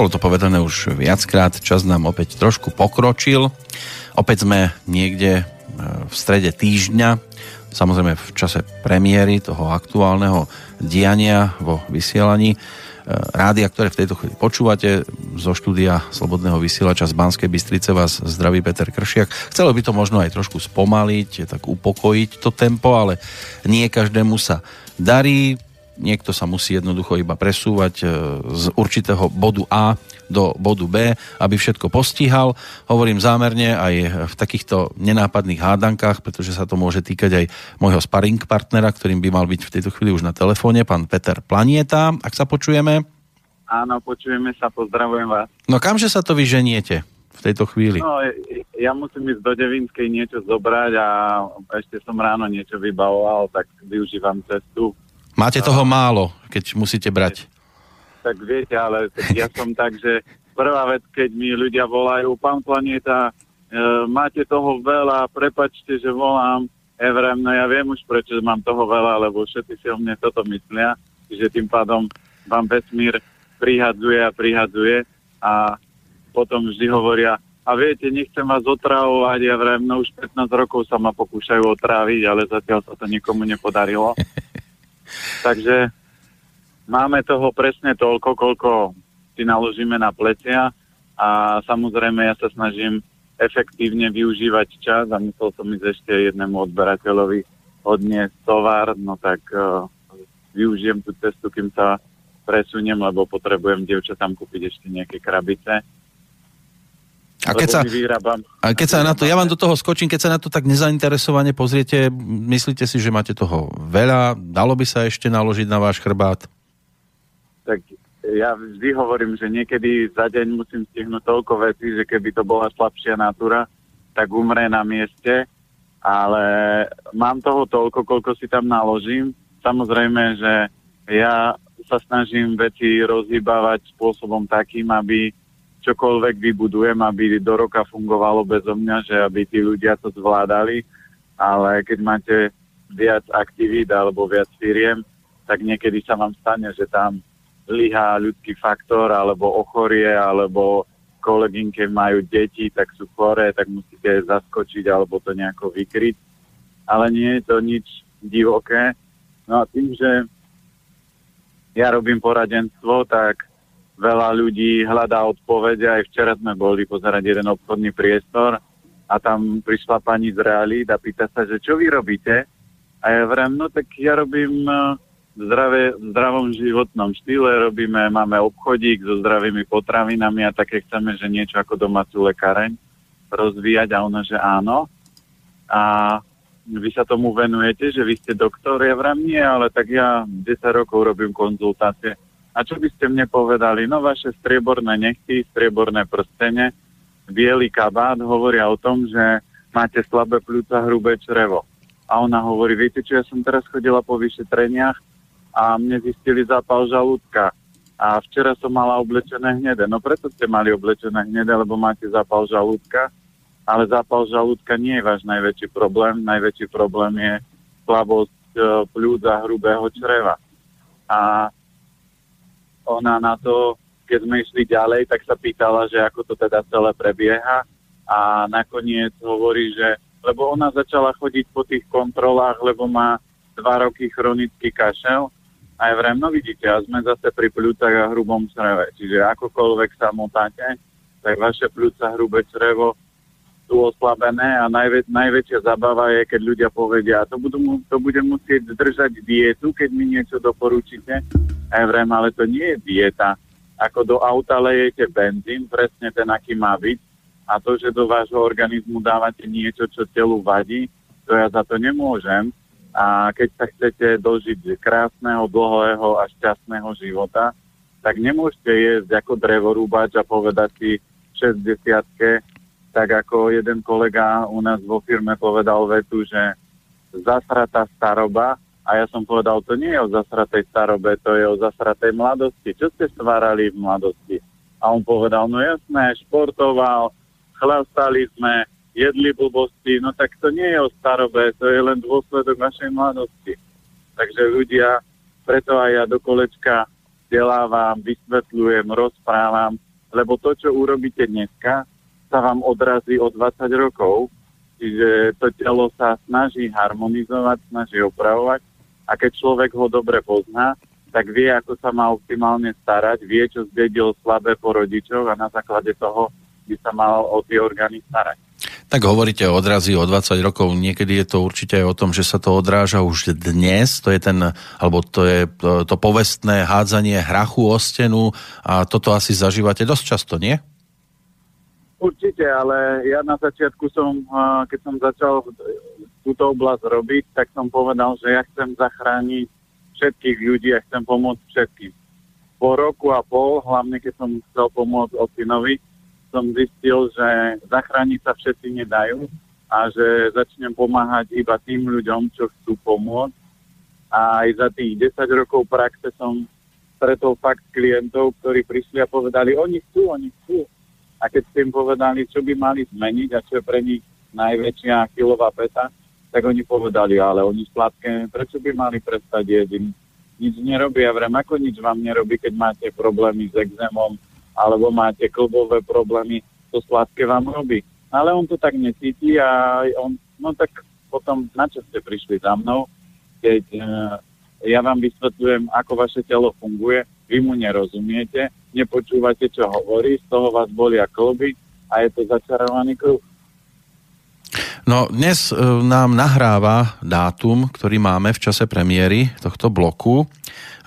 Bolo to povedané už viackrát, čas nám opäť trošku pokročil. Opäť sme niekde e, v strede týždňa, samozrejme v čase premiéry toho aktuálneho diania vo vysielaní E, rádia, ktoré v tejto chvíli počúvate. Zo štúdia Slobodného vysielača z Banskej Bystrice vás zdraví Peter Kršiak. Chcelo by to možno aj trošku spomaliť, tak upokojiť to tempo, ale nie každému sa darí niekto sa musí jednoducho iba presúvať e, z určitého bodu A do bodu B, aby všetko postihal. Hovorím zámerne aj v takýchto nenápadných hádankách, pretože sa to môže týkať aj môjho sparring partnera, ktorým by mal byť v tejto chvíli už na telefóne, pán Peter Planieta, ak sa počujeme. Áno, počujeme sa, pozdravujem vás. No kamže sa to vyženiete v tejto chvíli? No, ja musím ísť do Devinskej niečo zobrať a ešte som ráno niečo vybavoval, tak využívam cestu Máte toho málo, keď musíte brať. Tak viete, ale ja som tak, že prvá vec, keď mi ľudia volajú, pán Planeta, e, máte toho veľa, prepačte, že volám, Evrem, no ja viem už, prečo mám toho veľa, lebo všetci si o mne toto myslia, že tým pádom vám vesmír prihadzuje a prihadzuje a potom vždy hovoria, a viete, nechcem vás otravovať, ja vrem, no už 15 rokov sa ma pokúšajú otráviť, ale zatiaľ sa to nikomu nepodarilo. Takže máme toho presne toľko, koľko si naložíme na plecia a samozrejme ja sa snažím efektívne využívať čas a myslel som ísť ešte jednému odberateľovi odniesť tovar, no tak uh, využijem tú cestu, kým sa presuniem, lebo potrebujem dievčatám kúpiť ešte nejaké krabice a keď, sa, a keď sa na to, ja vám do toho skočím, keď sa na to tak nezainteresovane pozriete, myslíte si, že máte toho veľa, dalo by sa ešte naložiť na váš chrbát? Tak ja vždy hovorím, že niekedy za deň musím stihnúť toľko vecí, že keby to bola slabšia natúra, tak umre na mieste, ale mám toho toľko, koľko si tam naložím. Samozrejme, že ja sa snažím veci rozhýbavať spôsobom takým, aby čokoľvek vybudujem, aby do roka fungovalo bezo mňa, že aby tí ľudia to zvládali, ale keď máte viac aktivít alebo viac firiem, tak niekedy sa vám stane, že tam lyhá ľudský faktor, alebo ochorie, alebo kolegynke majú deti, tak sú choré, tak musíte zaskočiť alebo to nejako vykryť. Ale nie je to nič divoké. No a tým, že ja robím poradenstvo, tak veľa ľudí hľadá odpovede. Aj včera sme boli pozerať jeden obchodný priestor a tam prišla pani z Realít a pýta sa, že čo vy robíte? A ja vrem, no tak ja robím e, v, zdravé, v zdravom životnom štýle, robíme, máme obchodík so zdravými potravinami a také chceme, že niečo ako domácu lekáreň rozvíjať a ona, že áno. A vy sa tomu venujete, že vy ste doktor, ja vrem nie, ale tak ja 10 rokov robím konzultácie a čo by ste mne povedali? No vaše strieborné nechty, strieborné prstene, biely kabát hovoria o tom, že máte slabé pľúca, hrubé črevo. A ona hovorí, viete čo, ja som teraz chodila po vyšetreniach a mne zistili zápal žalúdka. A včera som mala oblečené hnedé. No preto ste mali oblečené hnedé, lebo máte zápal žalúdka. Ale zápal žalúdka nie je váš najväčší problém. Najväčší problém je slabosť e, pľúca hrubého čreva. A ona na to, keď sme išli ďalej, tak sa pýtala, že ako to teda celé prebieha a nakoniec hovorí, že lebo ona začala chodiť po tých kontrolách, lebo má dva roky chronický kašel a je vrem, no vidíte, a sme zase pri pľúcach a hrubom čreve. Čiže akokoľvek sa motáte, tak vaše pľúca, hrubé črevo sú oslabené a najvä, najväčšia zabava je, keď ľudia povedia, to, budú, to budem musieť držať dietu, keď mi niečo doporučíte. Evrem, ale to nie je dieta. Ako do auta lejete benzín, presne ten, aký má byť, a to, že do vášho organizmu dávate niečo, čo telu vadí, to ja za to nemôžem. A keď sa chcete dožiť krásneho, dlhého a šťastného života, tak nemôžete jesť ako drevorúbač a povedať si v 60 tak ako jeden kolega u nás vo firme povedal vetu, že zasratá staroba a ja som povedal, to nie je o zasratej starobe, to je o zasratej mladosti. Čo ste stvárali v mladosti? A on povedal, no jasné, športoval, chlastali sme, jedli blbosti, no tak to nie je o starobe, to je len dôsledok našej mladosti. Takže ľudia, preto aj ja do kolečka vzdelávam, vysvetľujem, rozprávam, lebo to, čo urobíte dneska, sa vám odrazí o 20 rokov, čiže to telo sa snaží harmonizovať, snaží opravovať a keď človek ho dobre pozná, tak vie, ako sa má optimálne starať, vie, čo zdedil slabé po rodičoch a na základe toho by sa mal o tie orgány starať. Tak hovoríte o odrazi o 20 rokov, niekedy je to určite aj o tom, že sa to odráža už dnes, to je ten, alebo to je to, to povestné hádzanie hrachu o stenu a toto asi zažívate dosť často, nie? Určite, ale ja na začiatku som, keď som začal túto oblasť robiť, tak som povedal, že ja chcem zachrániť všetkých ľudí a chcem pomôcť všetkým. Po roku a pol, hlavne keď som chcel pomôcť Otinovi, som zistil, že zachrániť sa všetci nedajú a že začnem pomáhať iba tým ľuďom, čo chcú pomôcť. A aj za tých 10 rokov praxe som stretol fakt klientov, ktorí prišli a povedali, oni chcú, oni chcú. A keď ste im povedali, čo by mali zmeniť a čo je pre nich najväčšia kilová peta, tak oni povedali, ale oni sladké, prečo by mali prestať jesť? Nič nerobia, vrem, ako nič vám nerobí, keď máte problémy s exémom, alebo máte klbové problémy, to sladké vám robí. Ale on to tak necíti a on, no tak potom na čo ste prišli za mnou, keď uh, ja vám vysvetľujem, ako vaše telo funguje, vy mu nerozumiete, nepočúvate, čo hovorí, z toho vás bolia klby a je to začarovaný kruh. No dnes e, nám nahráva dátum, ktorý máme v čase premiéry tohto bloku,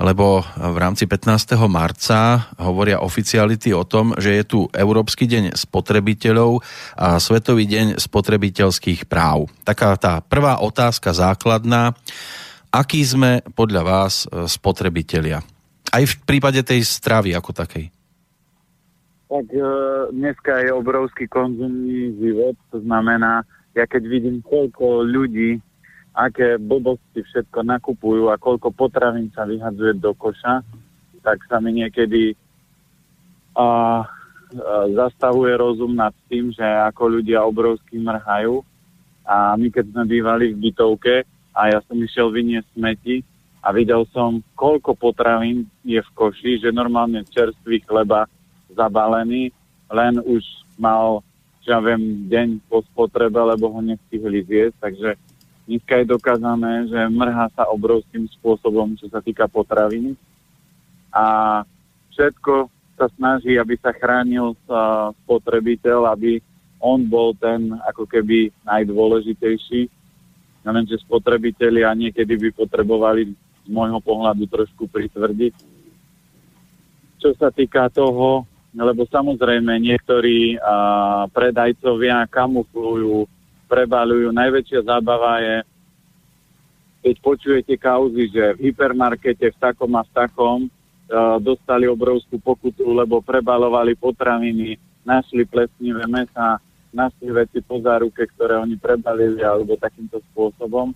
lebo v rámci 15. marca hovoria oficiality o tom, že je tu Európsky deň spotrebiteľov a Svetový deň spotrebiteľských práv. Taká tá prvá otázka základná. Aký sme podľa vás e, spotrebitelia? Aj v prípade tej stravy ako takej. Tak e, dneska je obrovský konzumný život, to znamená, ja keď vidím, koľko ľudí, aké blbosti všetko nakupujú a koľko potravín sa vyhadzuje do koša, tak sa mi niekedy a, a, zastavuje rozum nad tým, že ako ľudia obrovsky mrhajú. A my keď sme bývali v bytovke a ja som išiel vyniesť smeti a videl som, koľko potravín je v koši, že normálne čerstvý chleba zabalený, len už mal ja viem, deň po spotrebe, lebo ho nestihli zjesť, takže dneska je dokázané, že mrhá sa obrovským spôsobom, čo sa týka potraviny a všetko sa snaží, aby sa chránil spotrebiteľ, aby on bol ten ako keby najdôležitejší. Ja viem, že spotrebitelia niekedy by potrebovali z môjho pohľadu trošku pritvrdiť. Čo sa týka toho, lebo samozrejme niektorí a, predajcovia kamuflujú, prebalujú. Najväčšia zábava je, keď počujete kauzy, že v hypermarkete v takom a v takom a, dostali obrovskú pokutu, lebo prebalovali potraviny, našli plesnivé mesa, našli veci po záruke, ktoré oni prebalili alebo takýmto spôsobom.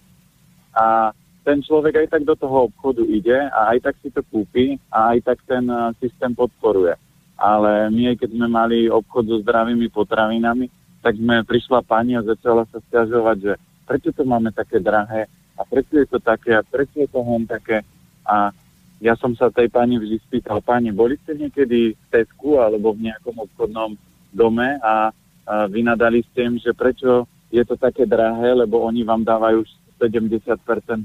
A ten človek aj tak do toho obchodu ide a aj tak si to kúpi a aj tak ten systém podporuje ale my, keď sme mali obchod so zdravými potravinami, tak sme prišla pani a začala sa stiažovať, že prečo to máme také drahé a prečo je to také a prečo je to hon také. A ja som sa tej pani vždy spýtal, pani, boli ste niekedy v Tesku alebo v nejakom obchodnom dome a, a vynadali ste im, že prečo je to také drahé, lebo oni vám dávajú 70%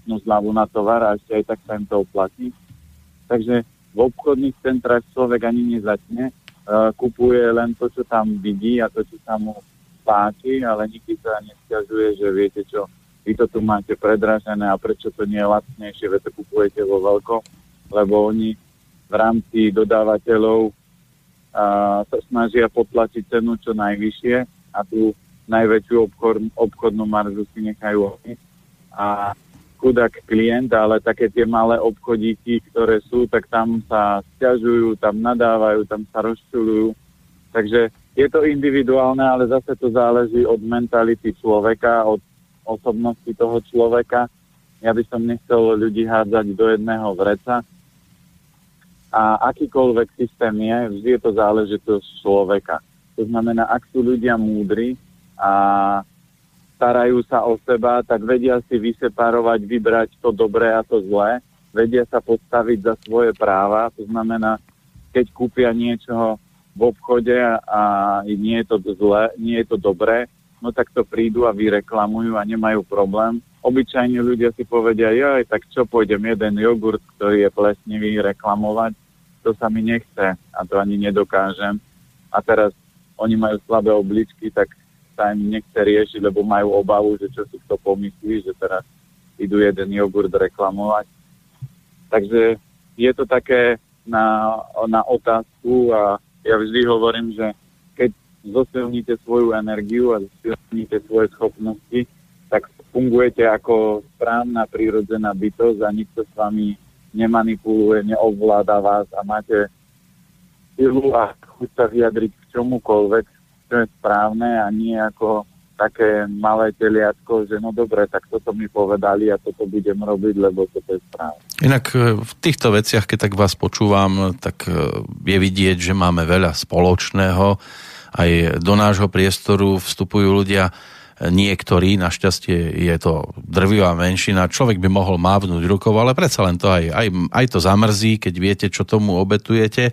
zľavu na tovar a ešte aj tak sa im to oplatí. Takže v obchodných centrách človek ani nezačne, uh, kupuje len to, čo tam vidí a to, čo sa mu páči, ale nikdy sa nestiažuje, že viete čo, vy to tu máte predražené a prečo to nie je lacnejšie, veď to kupujete vo veľkom, lebo oni v rámci dodávateľov uh, sa snažia potlačiť cenu čo najvyššie a tú najväčšiu obchod, obchodnú maržu si nechajú oni. A chudák klient, ale také tie malé obchodíky, ktoré sú, tak tam sa stiažujú, tam nadávajú, tam sa rozčulujú. Takže je to individuálne, ale zase to záleží od mentality človeka, od osobnosti toho človeka. Ja by som nechcel ľudí hádzať do jedného vreca. A akýkoľvek systém je, vždy je to záležitosť človeka. To znamená, ak sú ľudia múdri a starajú sa o seba, tak vedia si vyseparovať, vybrať to dobré a to zlé, vedia sa postaviť za svoje práva, to znamená, keď kúpia niečo v obchode a nie je to zle, nie je to dobré, no tak to prídu a vyreklamujú a nemajú problém. Obyčajní ľudia si povedia, joj, tak čo pôjdem jeden jogurt, ktorý je plesnivý, reklamovať, to sa mi nechce a to ani nedokážem. A teraz oni majú slabé obličky, tak sa im nechce riešiť, lebo majú obavu, že čo si kto pomyslí, že teraz idú jeden jogurt reklamovať. Takže je to také na, na otázku a ja vždy hovorím, že keď zosilníte svoju energiu a zosilníte svoje schopnosti, tak fungujete ako správna prírodzená bytosť a nikto s vami nemanipuluje, neovláda vás a máte silu a chuť sa vyjadriť k čomukoľvek, čo je správne a nie ako také malé teliatko, že no dobre, tak toto mi povedali a toto budem robiť, lebo toto je správne. Inak e, v týchto veciach, keď tak vás počúvam, tak e, je vidieť, že máme veľa spoločného. Aj do nášho priestoru vstupujú ľudia e, niektorí, našťastie je to drvivá menšina, človek by mohol mávnuť rukou, ale predsa len to aj, aj, aj to zamrzí, keď viete, čo tomu obetujete.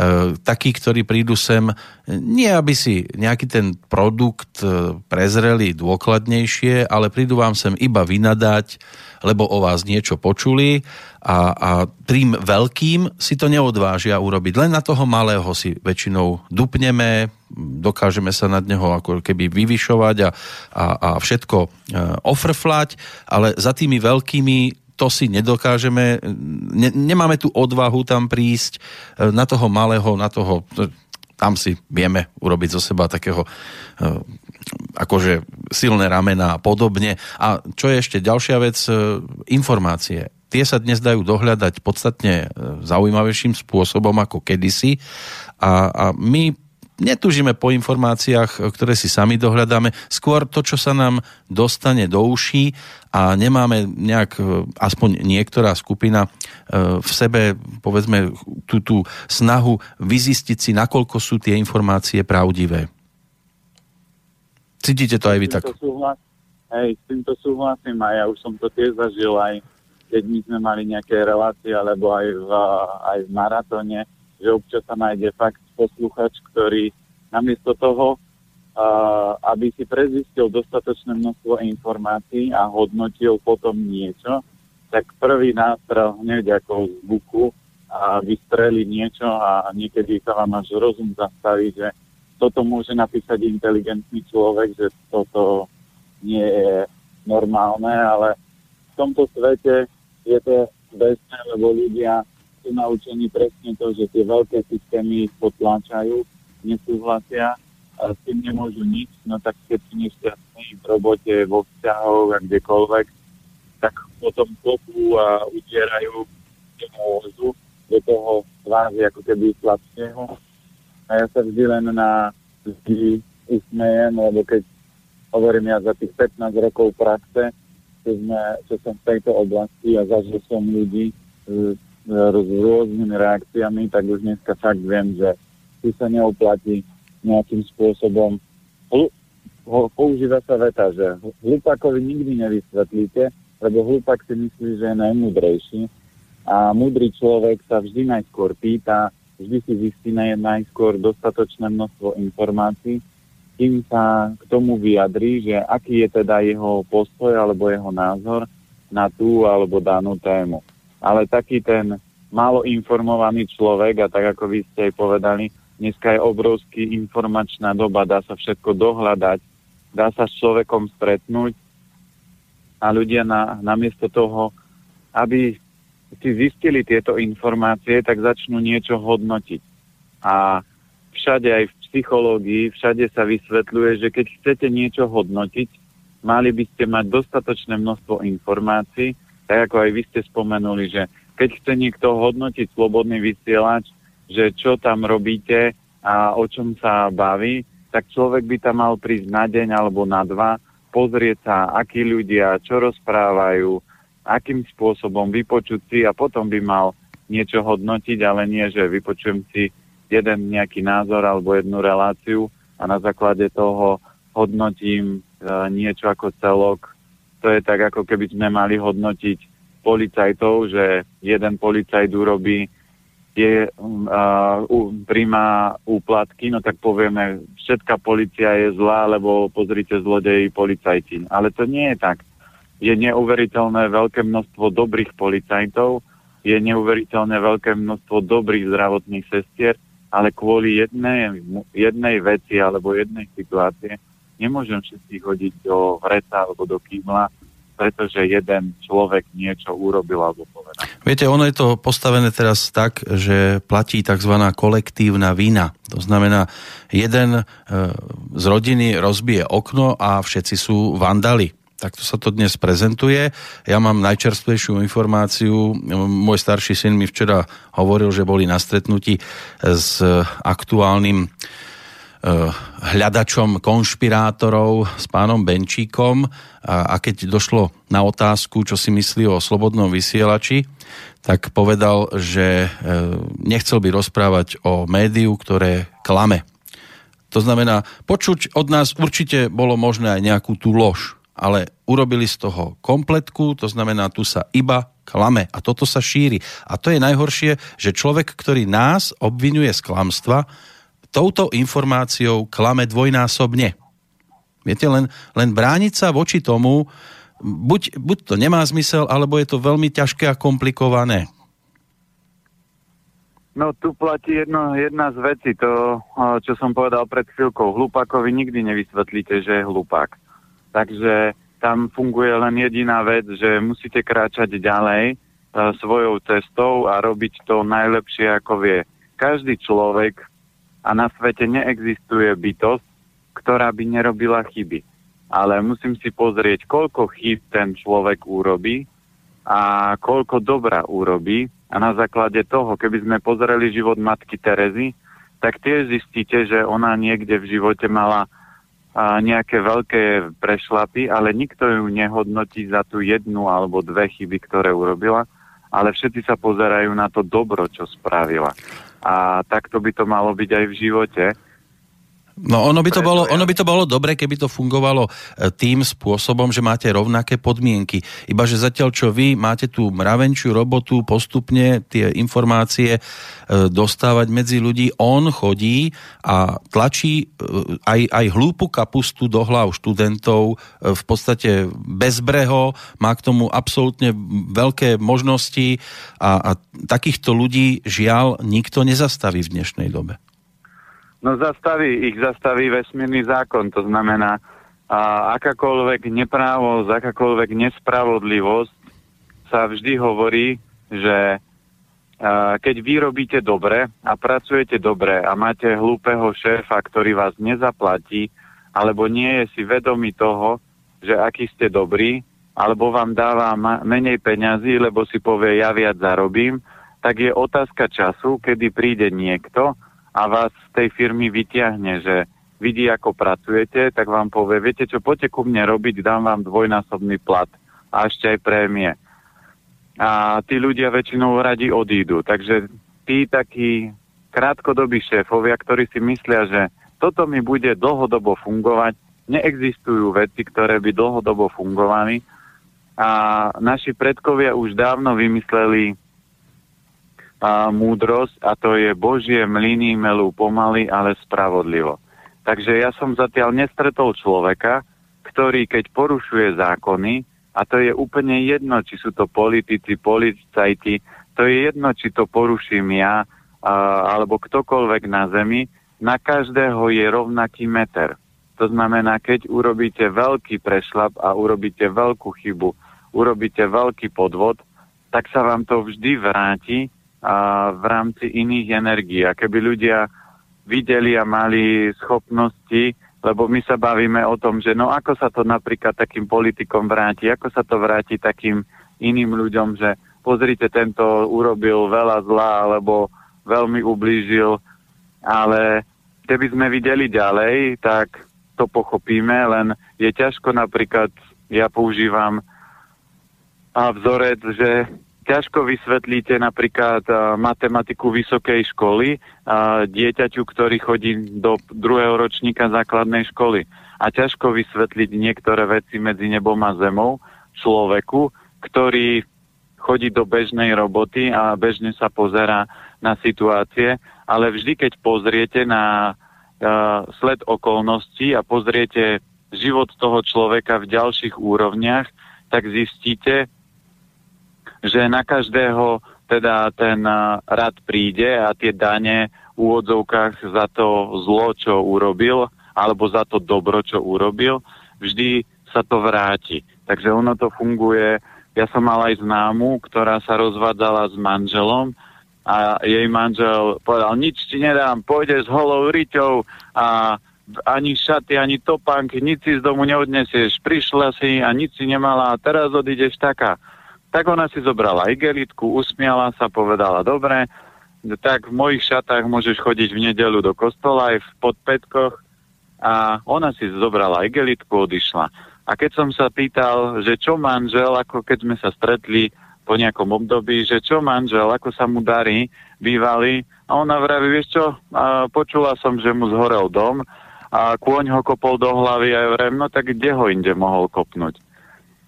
E, takí, ktorí prídu sem, nie aby si nejaký ten produkt e, prezreli dôkladnejšie, ale prídu vám sem iba vynadať, lebo o vás niečo počuli a, a tým veľkým si to neodvážia urobiť. Len na toho malého si väčšinou dupneme, dokážeme sa nad neho ako keby vyvyšovať a, a, a všetko e, ofrflať, ale za tými veľkými to si nedokážeme, ne, nemáme tu odvahu tam prísť e, na toho malého, na toho, e, tam si vieme urobiť zo seba takého e, akože silné ramena a podobne. A čo je ešte ďalšia vec, informácie. Tie sa dnes dajú dohľadať podstatne zaujímavejším spôsobom ako kedysi a, a my netužíme po informáciách, ktoré si sami dohľadáme, skôr to, čo sa nám dostane do uší a nemáme nejak, e, aspoň niektorá skupina e, v sebe, povedzme, tú, tú snahu vyzistiť si, nakoľko sú tie informácie pravdivé. Cítite to aj vy tak? hej, s týmto súhlasím a ja už som to tiež zažil aj keď my sme mali nejaké relácie alebo aj v, aj v maratóne, že občas sa nájde fakt posluchač, ktorý namiesto toho, aby si prezistil dostatočné množstvo informácií a hodnotil potom niečo, tak prvý nástrel hneď ako z buku a vystreli niečo a niekedy sa vám až rozum zastaví, že toto môže napísať inteligentný človek, že toto nie je normálne, ale v tomto svete je to bežné, lebo ľudia sú naučení presne to, že tie veľké systémy ich potláčajú, nesúhlasia a s tým nemôžu nič, no tak keď sú nešťastní v robote, vo vzťahoch a kdekoľvek, tak potom kopú a utierajú môžu do toho tváři ako keby slabšieho. A ja sa vždy len na ľudí usmejem, lebo keď hovorím ja za tých 15 rokov praxe, čo, sme, čo som v tejto oblasti a zažil som ľudí s rôznymi reakciami, tak už dneska fakt viem, že tu sa neoplatí nejakým spôsobom. Používa sa veta, že hlupakovi nikdy nevysvetlíte, lebo hlupak si myslí, že je najmudrejší. A múdry človek sa vždy najskôr pýta, vždy si zistí najskôr dostatočné množstvo informácií, kým sa k tomu vyjadrí, že aký je teda jeho postoj alebo jeho názor na tú alebo danú tému ale taký ten málo informovaný človek, a tak ako vy ste aj povedali, dneska je obrovský informačná doba, dá sa všetko dohľadať, dá sa s človekom stretnúť a ľudia na, namiesto toho, aby si zistili tieto informácie, tak začnú niečo hodnotiť. A všade aj v psychológii, všade sa vysvetľuje, že keď chcete niečo hodnotiť, mali by ste mať dostatočné množstvo informácií, tak ako aj vy ste spomenuli, že keď chce niekto hodnotiť slobodný vysielač, že čo tam robíte a o čom sa baví, tak človek by tam mal prísť na deň alebo na dva, pozrieť sa, akí ľudia, čo rozprávajú, akým spôsobom vypočuť si a potom by mal niečo hodnotiť, ale nie, že vypočujem si jeden nejaký názor alebo jednu reláciu a na základe toho hodnotím e, niečo ako celok to je tak, ako keby sme mali hodnotiť policajtov, že jeden policajt urobí je, uh, príjma úplatky, no tak povieme, všetká policia je zlá, lebo pozrite zlodeji policajti. Ale to nie je tak. Je neuveriteľné veľké množstvo dobrých policajtov, je neuveriteľné veľké množstvo dobrých zdravotných sestier, ale kvôli jednej, jednej veci alebo jednej situácie nemôžem všetkých hodiť do vreca alebo do kýmla, pretože jeden človek niečo urobil alebo povedal. Viete, ono je to postavené teraz tak, že platí tzv. kolektívna vina. To znamená, jeden e, z rodiny rozbije okno a všetci sú vandali. Takto sa to dnes prezentuje. Ja mám najčerstvejšiu informáciu. Môj starší syn mi včera hovoril, že boli na stretnutí s aktuálnym hľadačom konšpirátorov s pánom Benčíkom a, a keď došlo na otázku, čo si myslí o slobodnom vysielači, tak povedal, že eh, nechcel by rozprávať o médiu, ktoré klame. To znamená, počuť od nás určite bolo možné aj nejakú tú lož ale urobili z toho kompletku, to znamená, tu sa iba klame a toto sa šíri. A to je najhoršie, že človek, ktorý nás obvinuje z klamstva, touto informáciou klame dvojnásobne. Viete, len, len brániť sa voči tomu, buď, buď to nemá zmysel, alebo je to veľmi ťažké a komplikované. No tu platí jedno, jedna z vecí, to, čo som povedal pred chvíľkou. Hlupákovi nikdy nevysvetlíte, že je hlupák. Takže tam funguje len jediná vec, že musíte kráčať ďalej svojou cestou a robiť to najlepšie, ako vie. Každý človek a na svete neexistuje bytosť, ktorá by nerobila chyby. Ale musím si pozrieť, koľko chyb ten človek urobí a koľko dobra urobí. A na základe toho, keby sme pozreli život matky Terezy, tak tiež zistíte, že ona niekde v živote mala a nejaké veľké prešlapy, ale nikto ju nehodnotí za tú jednu alebo dve chyby, ktoré urobila, ale všetci sa pozerajú na to dobro, čo spravila. A takto by to malo byť aj v živote. No ono by, to bolo, ono by to bolo dobre, keby to fungovalo e, tým spôsobom, že máte rovnaké podmienky. Iba že zatiaľ, čo vy máte tú mravenčiu robotu postupne tie informácie e, dostávať medzi ľudí, on chodí a tlačí e, aj, aj hlúpu kapustu do hlav študentov v podstate bezbreho, má k tomu absolútne veľké možnosti a, a takýchto ľudí žiaľ nikto nezastaví v dnešnej dobe. No zastaví, ich zastaví vesmírny zákon, to znamená, a akákoľvek neprávosť, akákoľvek nespravodlivosť sa vždy hovorí, že keď vy robíte dobre a pracujete dobre a máte hlúpeho šéfa, ktorý vás nezaplatí, alebo nie je si vedomý toho, že aký ste dobrí, alebo vám dáva menej peňazí, lebo si povie, ja viac zarobím, tak je otázka času, kedy príde niekto, a vás z tej firmy vyťahne, že vidí, ako pracujete, tak vám povie, viete čo, poďte ku mne robiť, dám vám dvojnásobný plat a ešte aj prémie. A tí ľudia väčšinou radi odídu. Takže tí takí krátkodobí šéfovia, ktorí si myslia, že toto mi bude dlhodobo fungovať, neexistujú veci, ktoré by dlhodobo fungovali. A naši predkovia už dávno vymysleli a múdrosť a to je Božie mlyny melú pomaly, ale spravodlivo. Takže ja som zatiaľ nestretol človeka, ktorý keď porušuje zákony, a to je úplne jedno, či sú to politici, policajti, to je jedno, či to poruším ja, a, alebo ktokoľvek na zemi, na každého je rovnaký meter. To znamená, keď urobíte veľký prešlap a urobíte veľkú chybu, urobíte veľký podvod, tak sa vám to vždy vráti v rámci iných energií. A keby ľudia videli a mali schopnosti, lebo my sa bavíme o tom, že no ako sa to napríklad takým politikom vráti, ako sa to vráti takým iným ľuďom, že pozrite, tento urobil veľa zla alebo veľmi ublížil, ale keby sme videli ďalej, tak to pochopíme, len je ťažko napríklad, ja používam a vzorec, že ťažko vysvetlíte napríklad matematiku vysokej školy dieťaťu, ktorý chodí do druhého ročníka základnej školy. A ťažko vysvetliť niektoré veci medzi nebom a zemou človeku, ktorý chodí do bežnej roboty a bežne sa pozera na situácie, ale vždy, keď pozriete na uh, sled okolností a pozriete život toho človeka v ďalších úrovniach, tak zistíte, že na každého teda ten rad príde a tie dane v úvodzovkách za to zlo, čo urobil, alebo za to dobro, čo urobil, vždy sa to vráti. Takže ono to funguje. Ja som mal aj známu, ktorá sa rozvádzala s manželom a jej manžel povedal, nič ti nedám, pôjdeš s holou riťou a ani šaty, ani topánky, nič si z domu neodnesieš. Prišla si a nič si nemala a teraz odídeš taká. Tak ona si zobrala igelitku, usmiala sa, povedala, dobre, tak v mojich šatách môžeš chodiť v nedelu do kostola aj v podpetkoch a ona si zobrala igelitku, odišla. A keď som sa pýtal, že čo manžel, ako keď sme sa stretli po nejakom období, že čo manžel, ako sa mu darí, bývali, a ona vraví, vieš čo, a počula som, že mu zhorel dom a kôň ho kopol do hlavy a vrem, no tak kde ho inde mohol kopnúť.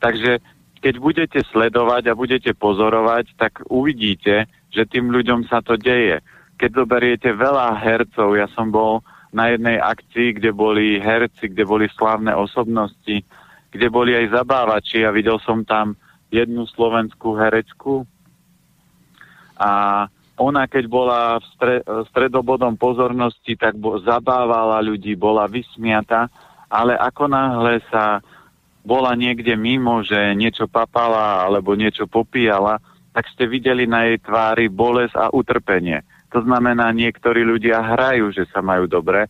Takže keď budete sledovať a budete pozorovať, tak uvidíte, že tým ľuďom sa to deje. Keď zoberiete veľa hercov, ja som bol na jednej akcii, kde boli herci, kde boli slávne osobnosti, kde boli aj zabávači a videl som tam jednu slovenskú herečku a ona keď bola v stre, stredobodom pozornosti, tak bo, zabávala ľudí, bola vysmiata, ale ako náhle sa bola niekde mimo, že niečo papala alebo niečo popíjala, tak ste videli na jej tvári bolesť a utrpenie. To znamená, niektorí ľudia hrajú, že sa majú dobre.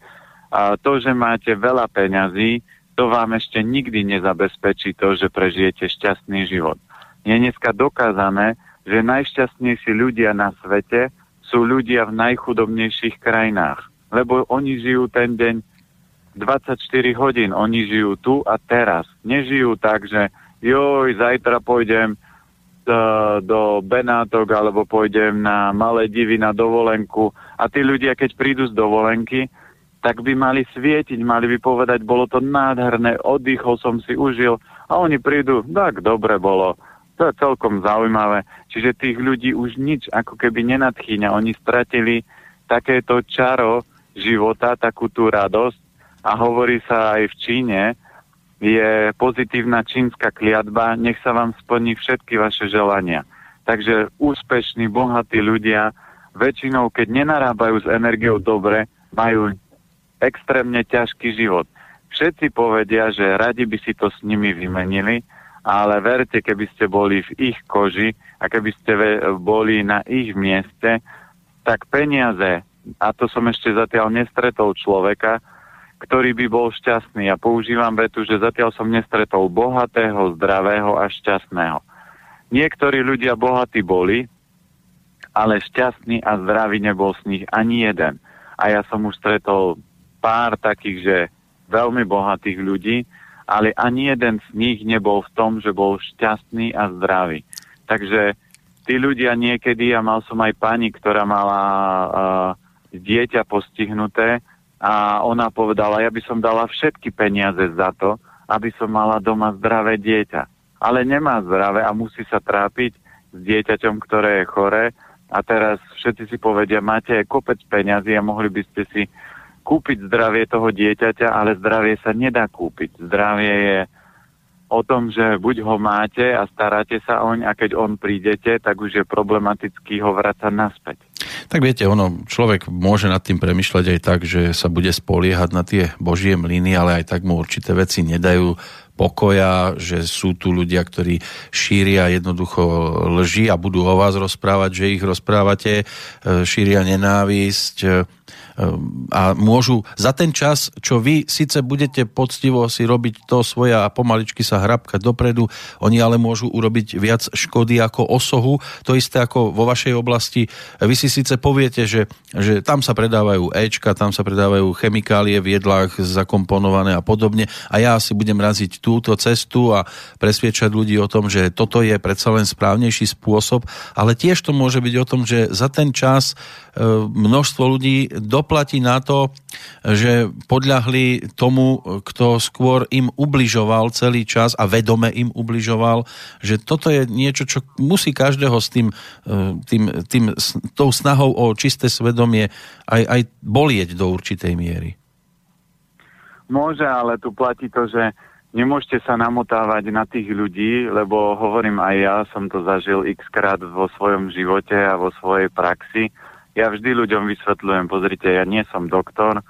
A to, že máte veľa peňazí, to vám ešte nikdy nezabezpečí to, že prežijete šťastný život. Je dneska dokázané, že najšťastnejší ľudia na svete sú ľudia v najchudobnejších krajinách. Lebo oni žijú ten deň 24 hodín, oni žijú tu a teraz. Nežijú tak, že joj, zajtra pôjdem do, do Benátok alebo pôjdem na malé divy na dovolenku. A tí ľudia, keď prídu z dovolenky, tak by mali svietiť, mali by povedať, bolo to nádherné, oddychol som si, užil. A oni prídu, tak dobre bolo, to je celkom zaujímavé. Čiže tých ľudí už nič ako keby nenadchýňa, oni stratili takéto čaro života, takú tú radosť a hovorí sa aj v Číne, je pozitívna čínska kliatba, nech sa vám splní všetky vaše želania. Takže úspešní, bohatí ľudia väčšinou, keď nenarábajú s energiou dobre, majú extrémne ťažký život. Všetci povedia, že radi by si to s nimi vymenili, ale verte, keby ste boli v ich koži a keby ste boli na ich mieste, tak peniaze, a to som ešte zatiaľ nestretol človeka, ktorý by bol šťastný. Ja používam vetu, že zatiaľ som nestretol bohatého, zdravého a šťastného. Niektorí ľudia bohatí boli, ale šťastný a zdravý nebol z nich ani jeden. A ja som už stretol pár takých, že veľmi bohatých ľudí, ale ani jeden z nich nebol v tom, že bol šťastný a zdravý. Takže tí ľudia niekedy, a mal som aj pani, ktorá mala uh, dieťa postihnuté a ona povedala, ja by som dala všetky peniaze za to, aby som mala doma zdravé dieťa. Ale nemá zdravé a musí sa trápiť s dieťaťom, ktoré je chore a teraz všetci si povedia, máte kopec peniazy a mohli by ste si kúpiť zdravie toho dieťaťa, ale zdravie sa nedá kúpiť. Zdravie je o tom, že buď ho máte a staráte sa oň a keď on prídete, tak už je problematický ho vrácať naspäť. Tak viete, ono, človek môže nad tým premyšľať aj tak, že sa bude spoliehať na tie božie mlyny, ale aj tak mu určité veci nedajú pokoja, že sú tu ľudia, ktorí šíria jednoducho lži a budú o vás rozprávať, že ich rozprávate, e, šíria nenávisť, Ehm, a môžu za ten čas, čo vy síce budete poctivo si robiť to svoje a pomaličky sa hrabkať dopredu, oni ale môžu urobiť viac škody ako osohu. To isté ako vo vašej oblasti. Vy si síce poviete, že, že tam sa predávajú Ečka, tam sa predávajú chemikálie v jedlách zakomponované a podobne a ja si budem raziť túto cestu a presviečať ľudí o tom, že toto je predsa len správnejší spôsob, ale tiež to môže byť o tom, že za ten čas e, množstvo ľudí doplatí na to, že podľahli tomu, kto skôr im ubližoval celý čas a vedome im ubližoval, že toto je niečo, čo musí každého s tým, e, tým, tým, tou snahou o čisté svedomie aj, aj bolieť do určitej miery. Môže, ale tu platí to, že nemôžete sa namotávať na tých ľudí, lebo hovorím aj ja, som to zažil x krát vo svojom živote a vo svojej praxi. Ja vždy ľuďom vysvetľujem, pozrite, ja nie som doktor,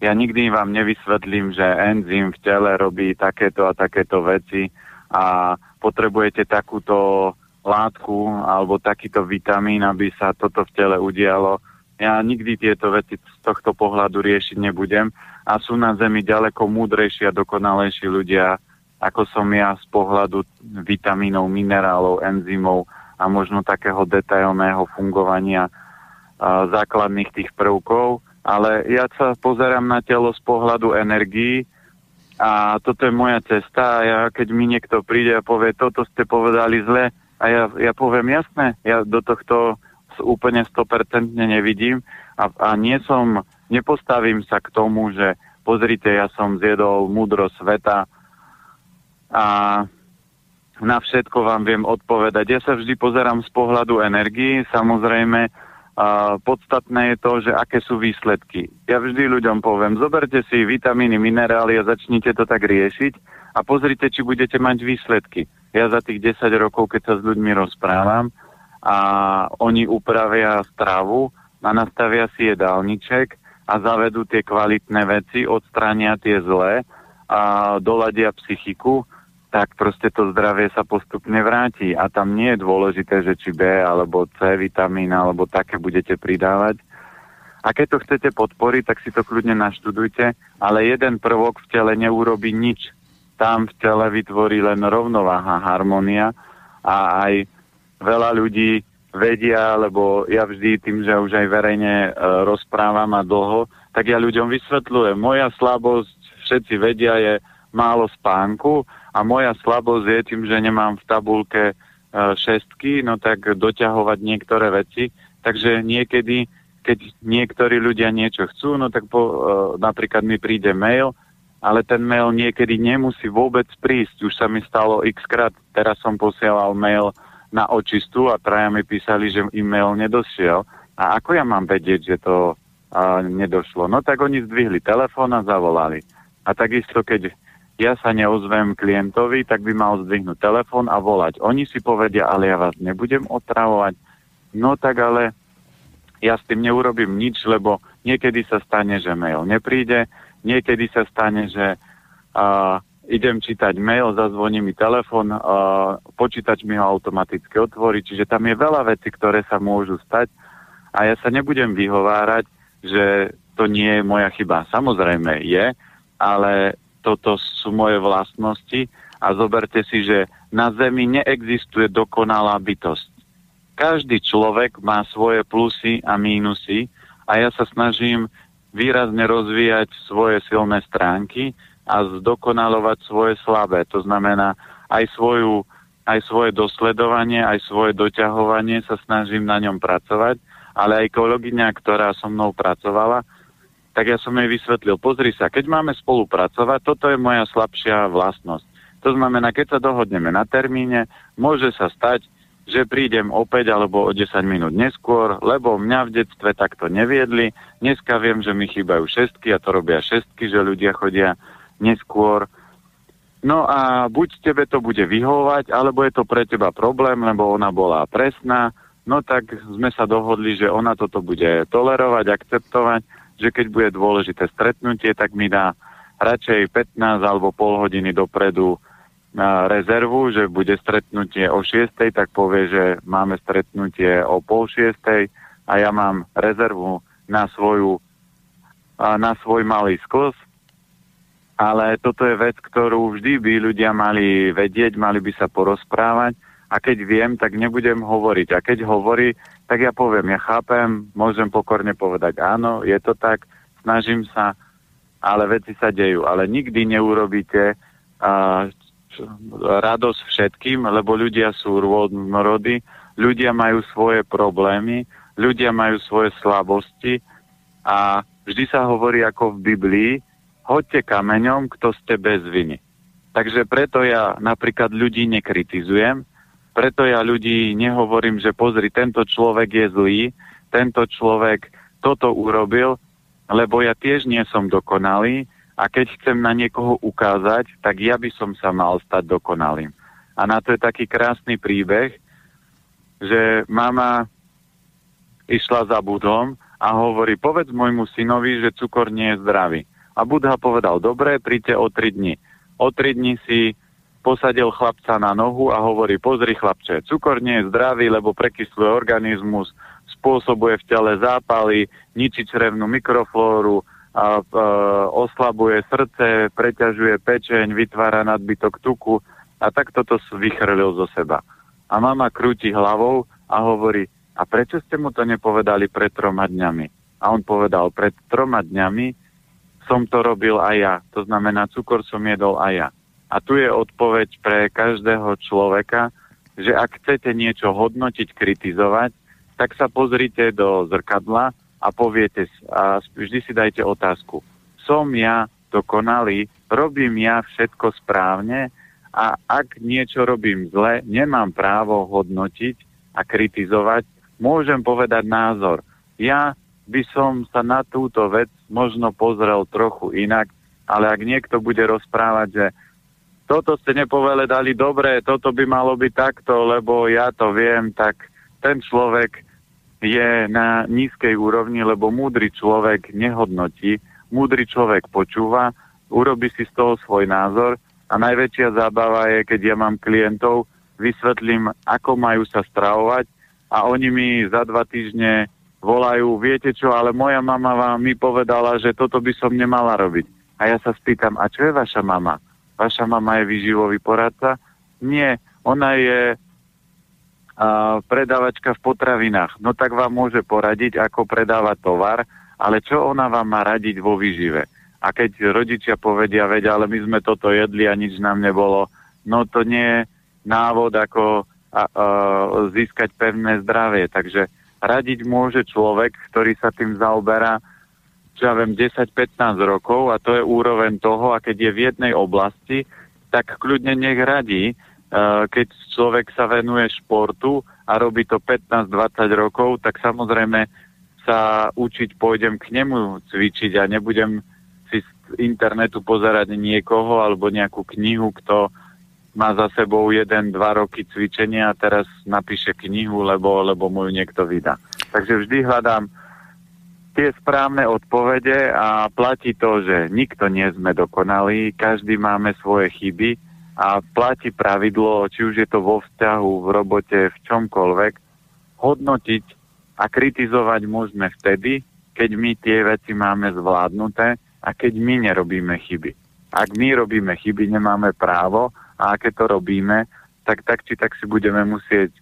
ja nikdy vám nevysvetlím, že enzym v tele robí takéto a takéto veci a potrebujete takúto látku alebo takýto vitamín, aby sa toto v tele udialo. Ja nikdy tieto veci z tohto pohľadu riešiť nebudem a sú na Zemi ďaleko múdrejší a dokonalejší ľudia, ako som ja z pohľadu vitamínov, minerálov, enzymov a možno takého detailného fungovania základných tých prvkov. Ale ja sa pozerám na telo z pohľadu energií a toto je moja cesta a ja, keď mi niekto príde a povie, toto ste povedali zle, a ja, ja poviem, jasné, ja do tohto úplne 100% nevidím a, a nie som nepostavím sa k tomu, že pozrite, ja som zjedol múdro sveta a na všetko vám viem odpovedať. Ja sa vždy pozerám z pohľadu energii, samozrejme, podstatné je to, že aké sú výsledky. Ja vždy ľuďom poviem, zoberte si vitamíny, minerály a začnite to tak riešiť a pozrite, či budete mať výsledky. Ja za tých 10 rokov, keď sa s ľuďmi rozprávam a oni upravia stravu a nastavia si jedálniček, a zavedú tie kvalitné veci, odstránia tie zlé a doladia psychiku, tak proste to zdravie sa postupne vráti. A tam nie je dôležité, že či B alebo C vitamín alebo také budete pridávať. A keď to chcete podporiť, tak si to kľudne naštudujte, ale jeden prvok v tele neurobi nič. Tam v tele vytvorí len rovnováha, harmonia a aj veľa ľudí vedia, lebo ja vždy tým, že už aj verejne e, rozprávam a dlho, tak ja ľuďom vysvetľujem. Moja slabosť, všetci vedia, je málo spánku a moja slabosť je tým, že nemám v tabulke e, šestky, no tak doťahovať niektoré veci. Takže niekedy, keď niektorí ľudia niečo chcú, no tak po, e, napríklad mi príde mail, ale ten mail niekedy nemusí vôbec prísť. Už sa mi stalo x krát, teraz som posielal mail na očistu a traja mi písali, že e-mail nedošiel. A ako ja mám vedieť, že to a, nedošlo? No tak oni zdvihli telefón a zavolali. A takisto, keď ja sa neozvem klientovi, tak by mal zdvihnúť telefón a volať. Oni si povedia, ale ja vás nebudem otravovať. No tak ale ja s tým neurobím nič, lebo niekedy sa stane, že mail nepríde, niekedy sa stane, že uh, idem čítať mail, zazvoní mi telefon, uh, počítač mi ho automaticky otvorí, čiže tam je veľa vecí, ktoré sa môžu stať a ja sa nebudem vyhovárať, že to nie je moja chyba. Samozrejme je, ale toto sú moje vlastnosti a zoberte si, že na Zemi neexistuje dokonalá bytosť. Každý človek má svoje plusy a mínusy a ja sa snažím výrazne rozvíjať svoje silné stránky, a zdokonalovať svoje slabé. To znamená aj, svoju, aj svoje dosledovanie, aj svoje doťahovanie sa snažím na ňom pracovať, ale aj kolegyňa, ktorá so mnou pracovala, tak ja som jej vysvetlil, pozri sa, keď máme spolupracovať, toto je moja slabšia vlastnosť. To znamená, keď sa dohodneme na termíne, môže sa stať, že prídem opäť alebo o 10 minút neskôr, lebo mňa v detstve takto neviedli. Dneska viem, že mi chýbajú šestky a to robia šestky, že ľudia chodia neskôr. No a buď tebe to bude vyhovať, alebo je to pre teba problém, lebo ona bola presná, no tak sme sa dohodli, že ona toto bude tolerovať, akceptovať, že keď bude dôležité stretnutie, tak mi dá radšej 15 alebo pol hodiny dopredu na rezervu, že bude stretnutie o 6, tak povie, že máme stretnutie o pol 6 a ja mám rezervu na svoju na svoj malý skos ale toto je vec, ktorú vždy by ľudia mali vedieť, mali by sa porozprávať a keď viem, tak nebudem hovoriť. A keď hovorí, tak ja poviem, ja chápem, môžem pokorne povedať áno, je to tak, snažím sa, ale veci sa dejú. Ale nikdy neurobíte, radosť všetkým, lebo ľudia sú rôznorodí, ľudia majú svoje problémy, ľudia majú svoje slabosti a vždy sa hovorí ako v Biblii, hoďte kameňom, kto ste bez viny. Takže preto ja napríklad ľudí nekritizujem, preto ja ľudí nehovorím, že pozri, tento človek je zlý, tento človek toto urobil, lebo ja tiež nie som dokonalý a keď chcem na niekoho ukázať, tak ja by som sa mal stať dokonalým. A na to je taký krásny príbeh, že mama išla za Budhom a hovorí, povedz môjmu synovi, že cukor nie je zdravý. A Budha povedal, dobre, príďte o tri dni. O tri dni si posadil chlapca na nohu a hovorí, pozri chlapče, cukor nie je zdravý, lebo prekysluje organizmus, spôsobuje v tele zápaly, ničí črevnú mikroflóru, a, a, oslabuje srdce, preťažuje pečeň, vytvára nadbytok tuku a tak toto vychrlil zo seba. A mama krúti hlavou a hovorí, a prečo ste mu to nepovedali pred troma dňami? A on povedal, pred troma dňami som to robil aj ja. To znamená, cukor som jedol aj ja. A tu je odpoveď pre každého človeka, že ak chcete niečo hodnotiť, kritizovať, tak sa pozrite do zrkadla a poviete a vždy si dajte otázku. Som ja dokonalý, robím ja všetko správne a ak niečo robím zle, nemám právo hodnotiť a kritizovať, môžem povedať názor. Ja by som sa na túto vec možno pozrel trochu inak, ale ak niekto bude rozprávať, že toto ste nepovedali dobre, toto by malo byť takto, lebo ja to viem, tak ten človek je na nízkej úrovni, lebo múdry človek nehodnotí, múdry človek počúva, urobi si z toho svoj názor a najväčšia zábava je, keď ja mám klientov, vysvetlím, ako majú sa stravovať a oni mi za dva týždne volajú, viete čo, ale moja mama vám mi povedala, že toto by som nemala robiť. A ja sa spýtam, a čo je vaša mama? Vaša mama je výživový poradca? Nie, ona je predávačka v potravinách. No tak vám môže poradiť, ako predávať tovar, ale čo ona vám má radiť vo výžive? A keď rodičia povedia, veď, ale my sme toto jedli a nič nám nebolo, no to nie je návod, ako a, a, získať pevné zdravie. Takže radiť môže človek, ktorý sa tým zaoberá, čo ja viem, 10-15 rokov a to je úroveň toho, a keď je v jednej oblasti, tak kľudne nech radí, Eh, keď človek sa venuje športu a robí to 15-20 rokov, tak samozrejme sa učiť pôjdem k nemu cvičiť a nebudem si z internetu pozerať niekoho alebo nejakú knihu, kto má za sebou jeden, dva roky cvičenia a teraz napíše knihu, lebo, lebo mu ju niekto vydá. Takže vždy hľadám tie správne odpovede a platí to, že nikto nie sme dokonalí, každý máme svoje chyby a platí pravidlo, či už je to vo vzťahu, v robote, v čomkoľvek, hodnotiť a kritizovať môžeme vtedy, keď my tie veci máme zvládnuté a keď my nerobíme chyby. Ak my robíme chyby, nemáme právo a aké to robíme, tak tak či tak si budeme musieť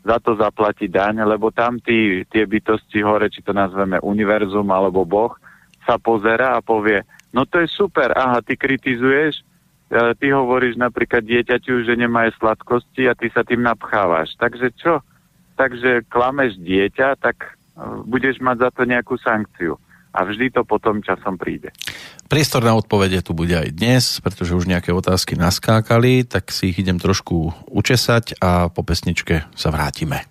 za to zaplatiť daň, lebo tam tí, tie bytosti hore, či to nazveme univerzum alebo Boh, sa pozera a povie, no to je super, aha, ty kritizuješ, E, ty hovoríš napríklad dieťaťu, že nemá sladkosti a ty sa tým napchávaš. Takže čo? Takže klameš dieťa, tak e, budeš mať za to nejakú sankciu. A vždy to potom časom príde. Priestor na odpovede tu bude aj dnes, pretože už nejaké otázky naskákali, tak si ich idem trošku učesať a po pesničke sa vrátime.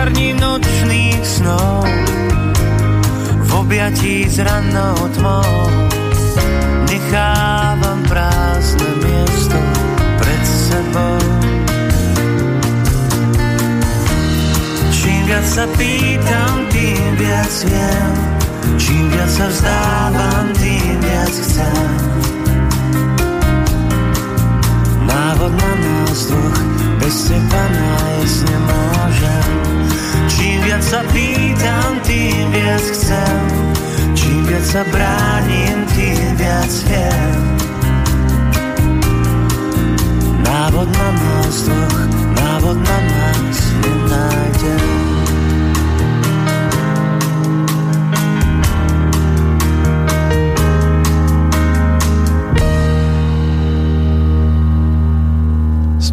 V kaviarni nočných snov. V objatí s rannou tmou Nechávam prázdne miesto pred sebou. Čím viac sa pýtam, tým viac viem. Čím viac sa vzdávam, tým viac chcem. Návod na nás dvoch bez teba nájsť nemôžem Čím viac sa pýtam, tým viac chcem. Čím viac sa bránim, tým viac viem. Návod na nás dvoch, návod na nás nenájdem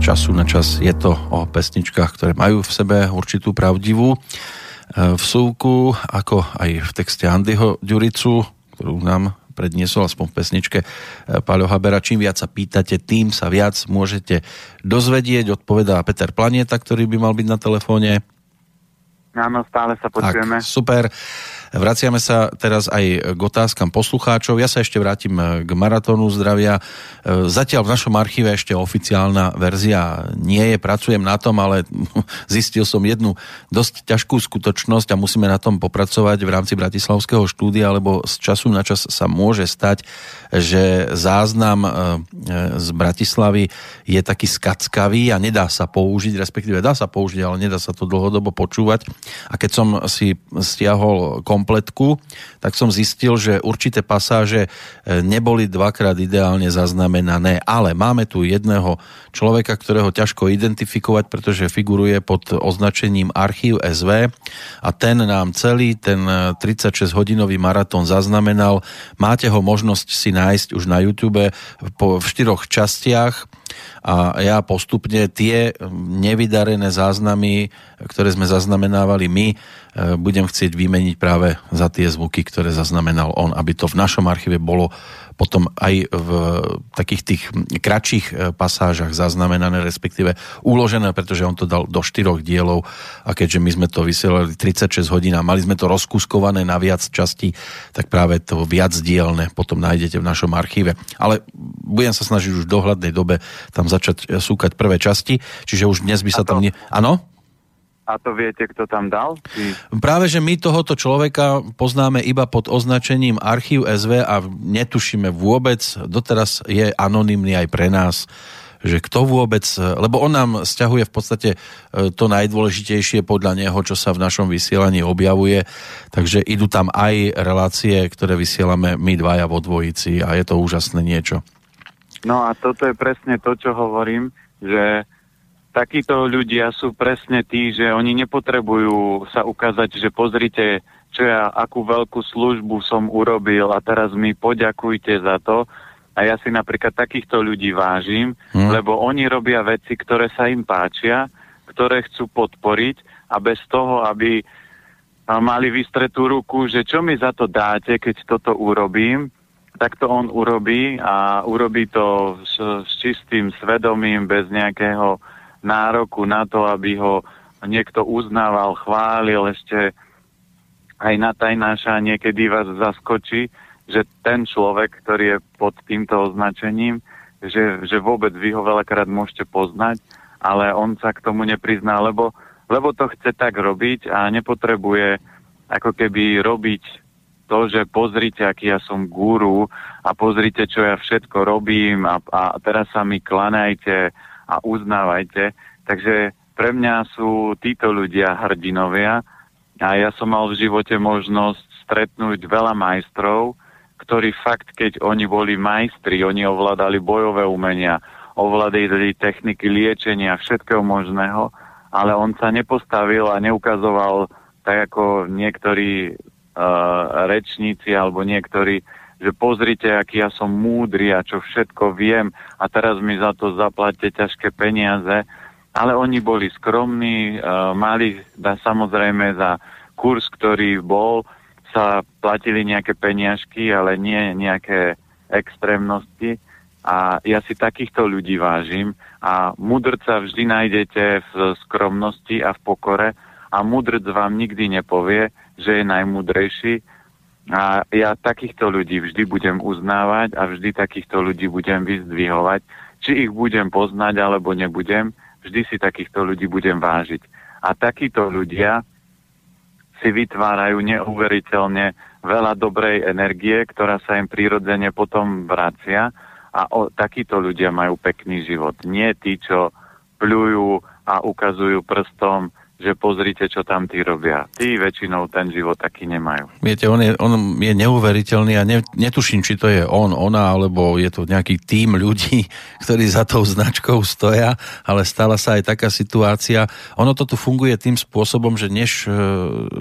času na čas je to o pesničkách, ktoré majú v sebe určitú pravdivú e, vsúvku, ako aj v texte Andyho Ďuricu, ktorú nám predniesol aspoň v pesničke e, Paľo Habera. Čím viac sa pýtate, tým sa viac môžete dozvedieť, odpovedá Peter Planieta, ktorý by mal byť na telefóne. Áno, stále sa počujeme. Tak, super. Vraciame sa teraz aj k otázkam poslucháčov. Ja sa ešte vrátim k maratónu zdravia. E, zatiaľ v našom archíve ešte oficiálna verzia nie je, pracujem na tom, ale zistil som jednu dosť ťažkú skutočnosť a musíme na tom popracovať v rámci Bratislavského štúdia, lebo z času na čas sa môže stať, že záznam e, z Bratislavy je taký skackavý a nedá sa použiť, respektíve dá sa použiť, ale nedá sa to dlhodobo počúvať. A keď som si stiahol kompletku, tak som zistil, že určité pasáže e, neboli dvakrát ideálne zaznamenané, ale máme tu jedného človeka, ktorého ťažko identifikovať, pretože figuruje pod označením Archív SV a ten nám celý ten 36-hodinový e, maratón zaznamenal. Máte ho možnosť si nájsť už na YouTube po, v štyroch častiach a ja postupne tie nevydarené záznamy, ktoré sme zaznamenávali my, e, budem chcieť vymeniť práve za tie zvuky, ktoré zaznamenal on, aby to v našom archíve bolo potom aj v takých tých kratších e, pasážach zaznamenané, respektíve uložené, pretože on to dal do štyroch dielov a keďže my sme to vysielali 36 hodín a mali sme to rozkuskované na viac častí, tak práve to viac dielne potom nájdete v našom archíve. Ale budem sa snažiť už v dohľadnej dobe tam začať e, súkať prvé časti, čiže už dnes by sa tam... Nie... Áno? A to viete, kto tam dal? Či... Práve, že my tohoto človeka poznáme iba pod označením Archív SV a netušíme vôbec, doteraz je anonymný aj pre nás, že kto vôbec, lebo on nám stiahuje v podstate e, to najdôležitejšie podľa neho, čo sa v našom vysielaní objavuje, takže idú tam aj relácie, ktoré vysielame my dvaja vo dvojici a je to úžasné niečo. No a toto je presne to, čo hovorím, že takíto ľudia sú presne tí, že oni nepotrebujú sa ukázať, že pozrite, čo ja, akú veľkú službu som urobil a teraz mi poďakujte za to. A ja si napríklad takýchto ľudí vážim, hmm. lebo oni robia veci, ktoré sa im páčia, ktoré chcú podporiť a bez toho, aby mali vystretú ruku, že čo mi za to dáte, keď toto urobím, tak to on urobí a urobí to s, s čistým svedomím, bez nejakého nároku na to, aby ho niekto uznával, chválil, ešte aj na tajnáša niekedy vás zaskočí, že ten človek, ktorý je pod týmto označením, že, že vôbec vy ho veľakrát môžete poznať, ale on sa k tomu neprizná, lebo, lebo to chce tak robiť a nepotrebuje ako keby robiť to, že pozrite, aký ja som guru a pozrite, čo ja všetko robím a, a teraz sa mi klanajte a uznávajte. Takže pre mňa sú títo ľudia hrdinovia a ja som mal v živote možnosť stretnúť veľa majstrov, ktorí fakt, keď oni boli majstri, oni ovládali bojové umenia, ovládali techniky liečenia, všetkého možného, ale on sa nepostavil a neukazoval tak ako niektorí rečníci alebo niektorí, že pozrite, aký ja som múdry a čo všetko viem a teraz mi za to zaplatte ťažké peniaze. Ale oni boli skromní, mali da, samozrejme za kurz, ktorý bol, sa platili nejaké peniažky, ale nie nejaké extrémnosti. A ja si takýchto ľudí vážim a mudrca vždy nájdete v skromnosti a v pokore a mudrc vám nikdy nepovie, že je najmudrejší. A ja takýchto ľudí vždy budem uznávať a vždy takýchto ľudí budem vyzdvihovať. Či ich budem poznať alebo nebudem, vždy si takýchto ľudí budem vážiť. A takíto ľudia si vytvárajú neuveriteľne veľa dobrej energie, ktorá sa im prirodzene potom vracia a o, takíto ľudia majú pekný život. Nie tí, čo pľujú a ukazujú prstom že pozrite, čo tam tí robia. Tí väčšinou ten život taký nemajú. Viete, on je, on je neuveriteľný a ne, netuším, či to je on, ona, alebo je to nejaký tým ľudí, ktorí za tou značkou stoja, ale stala sa aj taká situácia. Ono to tu funguje tým spôsobom, že než e,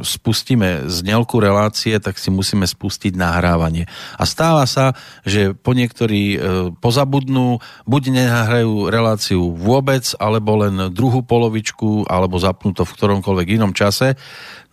spustíme znelku relácie, tak si musíme spustiť nahrávanie. A stáva sa, že po niektorí e, pozabudnú, buď nenahrajú reláciu vôbec, alebo len druhú polovičku, alebo zapnú to v ktoromkoľvek inom čase.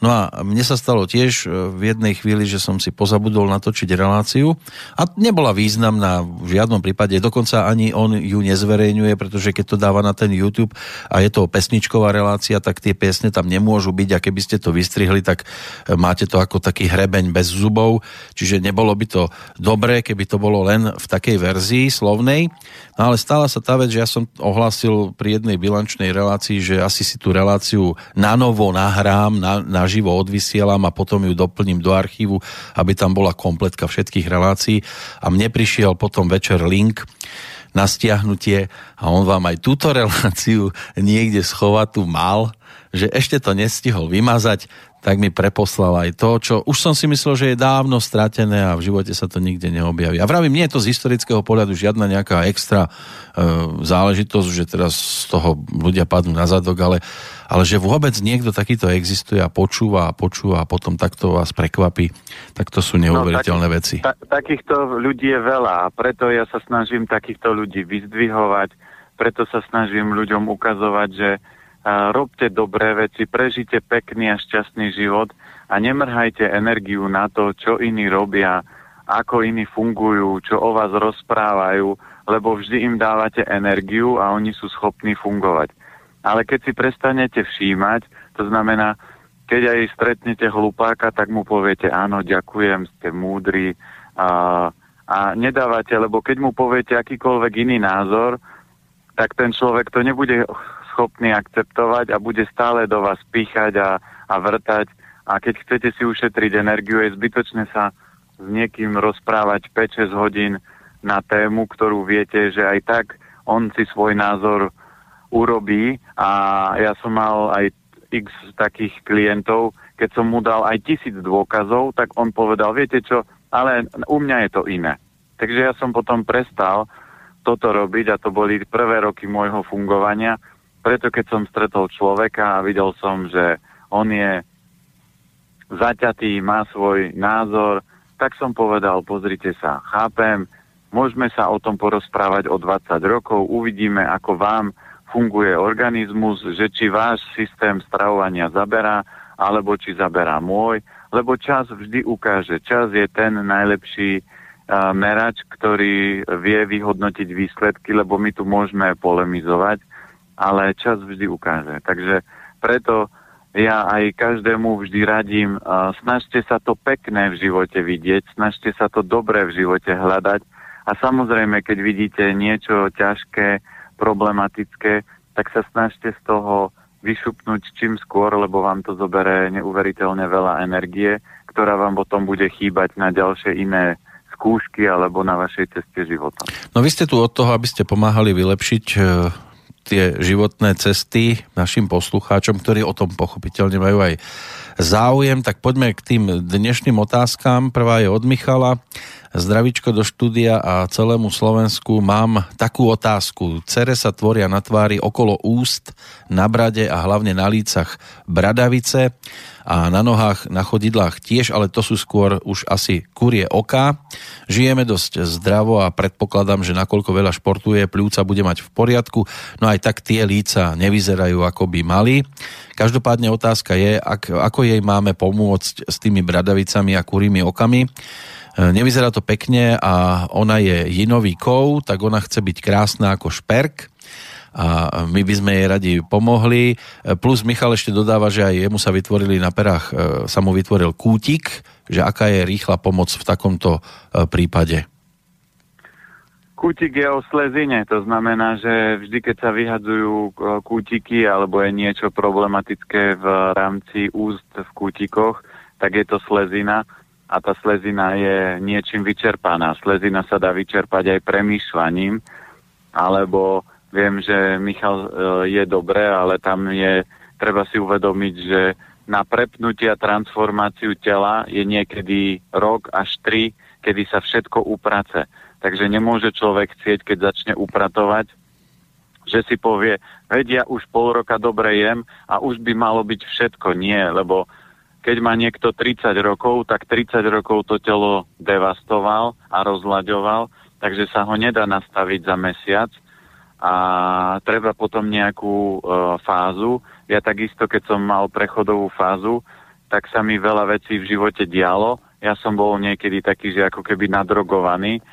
No a mne sa stalo tiež e, v jednej chvíli, že som si pozabudol natočiť reláciu a nebola významná v žiadnom prípade, dokonca ani on ju nezverejňuje, pretože keď to dáva na ten YouTube a je to pesničková relácia, tak tie piesne tam nemôžu byť. A keby ste to vystrihli, tak e, máte to ako taký hrebeň bez zubov, čiže nebolo by to dobré, keby to bolo len v takej verzii slovnej. No ale stala sa tá vec, že ja som ohlásil pri jednej bilančnej relácii, že asi si tú reláciu na novo nahrám, na, na naživo odvysielam a potom ju doplním do archívu, aby tam bola kompletka všetkých relácií. A mne prišiel potom večer link na stiahnutie a on vám aj túto reláciu niekde schovať tu mal, že ešte to nestihol vymazať, tak mi preposlal aj to, čo už som si myslel, že je dávno stratené a v živote sa to nikde neobjaví. A vravím, nie je to z historického pohľadu žiadna nejaká extra e, záležitosť, že teraz z toho ľudia padnú na zadok, ale, ale že vôbec niekto takýto existuje a počúva a počúva a potom takto vás prekvapí, tak to sú neuveriteľné no, tak, veci. Ta, takýchto ľudí je veľa a preto ja sa snažím takýchto ľudí vyzdvihovať, preto sa snažím ľuďom ukazovať, že robte dobré veci, prežite pekný a šťastný život a nemrhajte energiu na to, čo iní robia, ako iní fungujú, čo o vás rozprávajú, lebo vždy im dávate energiu a oni sú schopní fungovať. Ale keď si prestanete všímať, to znamená, keď aj stretnete hlupáka, tak mu poviete, áno, ďakujem, ste múdri a, a nedávate, lebo keď mu poviete akýkoľvek iný názor, tak ten človek to nebude schopný akceptovať a bude stále do vás píchať a, a vrtať. A keď chcete si ušetriť energiu, je zbytočné sa s niekým rozprávať 5-6 hodín na tému, ktorú viete, že aj tak on si svoj názor urobí a ja som mal aj x takých klientov, keď som mu dal aj tisíc dôkazov, tak on povedal, viete čo, ale u mňa je to iné. Takže ja som potom prestal toto robiť a to boli prvé roky môjho fungovania preto keď som stretol človeka a videl som, že on je zaťatý, má svoj názor, tak som povedal, pozrite sa, chápem, môžeme sa o tom porozprávať o 20 rokov, uvidíme, ako vám funguje organizmus, že či váš systém stravovania zaberá, alebo či zaberá môj, lebo čas vždy ukáže. Čas je ten najlepší uh, merač, ktorý vie vyhodnotiť výsledky, lebo my tu môžeme polemizovať, ale čas vždy ukáže. Takže preto ja aj každému vždy radím, uh, snažte sa to pekné v živote vidieť, snažte sa to dobré v živote hľadať A samozrejme, keď vidíte niečo ťažké, problematické, tak sa snažte z toho vyšupnúť čím skôr, lebo vám to zobere neuveriteľne veľa energie, ktorá vám potom bude chýbať na ďalšie iné skúšky alebo na vašej ceste života. No vy ste tu od toho, aby ste pomáhali vylepšiť e, tie životné cesty našim poslucháčom, ktorí o tom pochopiteľne majú aj záujem, tak poďme k tým dnešným otázkám. Prvá je od Michala. Zdravičko do štúdia a celému Slovensku. Mám takú otázku. Cere sa tvoria na tvári okolo úst, na brade a hlavne na lícach bradavice a na nohách, na chodidlách tiež, ale to sú skôr už asi kurie oka. Žijeme dosť zdravo a predpokladám, že nakoľko veľa športuje, pľúca bude mať v poriadku, no aj tak tie líca nevyzerajú ako by mali. Každopádne otázka je, ak, ako jej máme pomôcť s tými bradavicami a kurými okami. E, nevyzerá to pekne a ona je jinový kov, tak ona chce byť krásna ako šperk a my by sme jej radi pomohli. E, plus Michal ešte dodáva, že aj jemu sa vytvorili na perách, e, sa mu vytvoril kútik, že aká je rýchla pomoc v takomto prípade. Kútik je o slezine, to znamená, že vždy, keď sa vyhadzujú kútiky alebo je niečo problematické v rámci úst v kútikoch, tak je to slezina a tá slezina je niečím vyčerpaná. Slezina sa dá vyčerpať aj premýšľaním, alebo viem, že Michal e, je dobré, ale tam je, treba si uvedomiť, že na prepnutie a transformáciu tela je niekedy rok až tri, kedy sa všetko uprace. Takže nemôže človek chcieť, keď začne upratovať, že si povie, vedia, už pol roka dobre jem a už by malo byť všetko. Nie, lebo keď má niekto 30 rokov, tak 30 rokov to telo devastoval a rozlaďoval, takže sa ho nedá nastaviť za mesiac a treba potom nejakú e, fázu. Ja takisto, keď som mal prechodovú fázu, tak sa mi veľa vecí v živote dialo. Ja som bol niekedy taký, že ako keby nadrogovaný,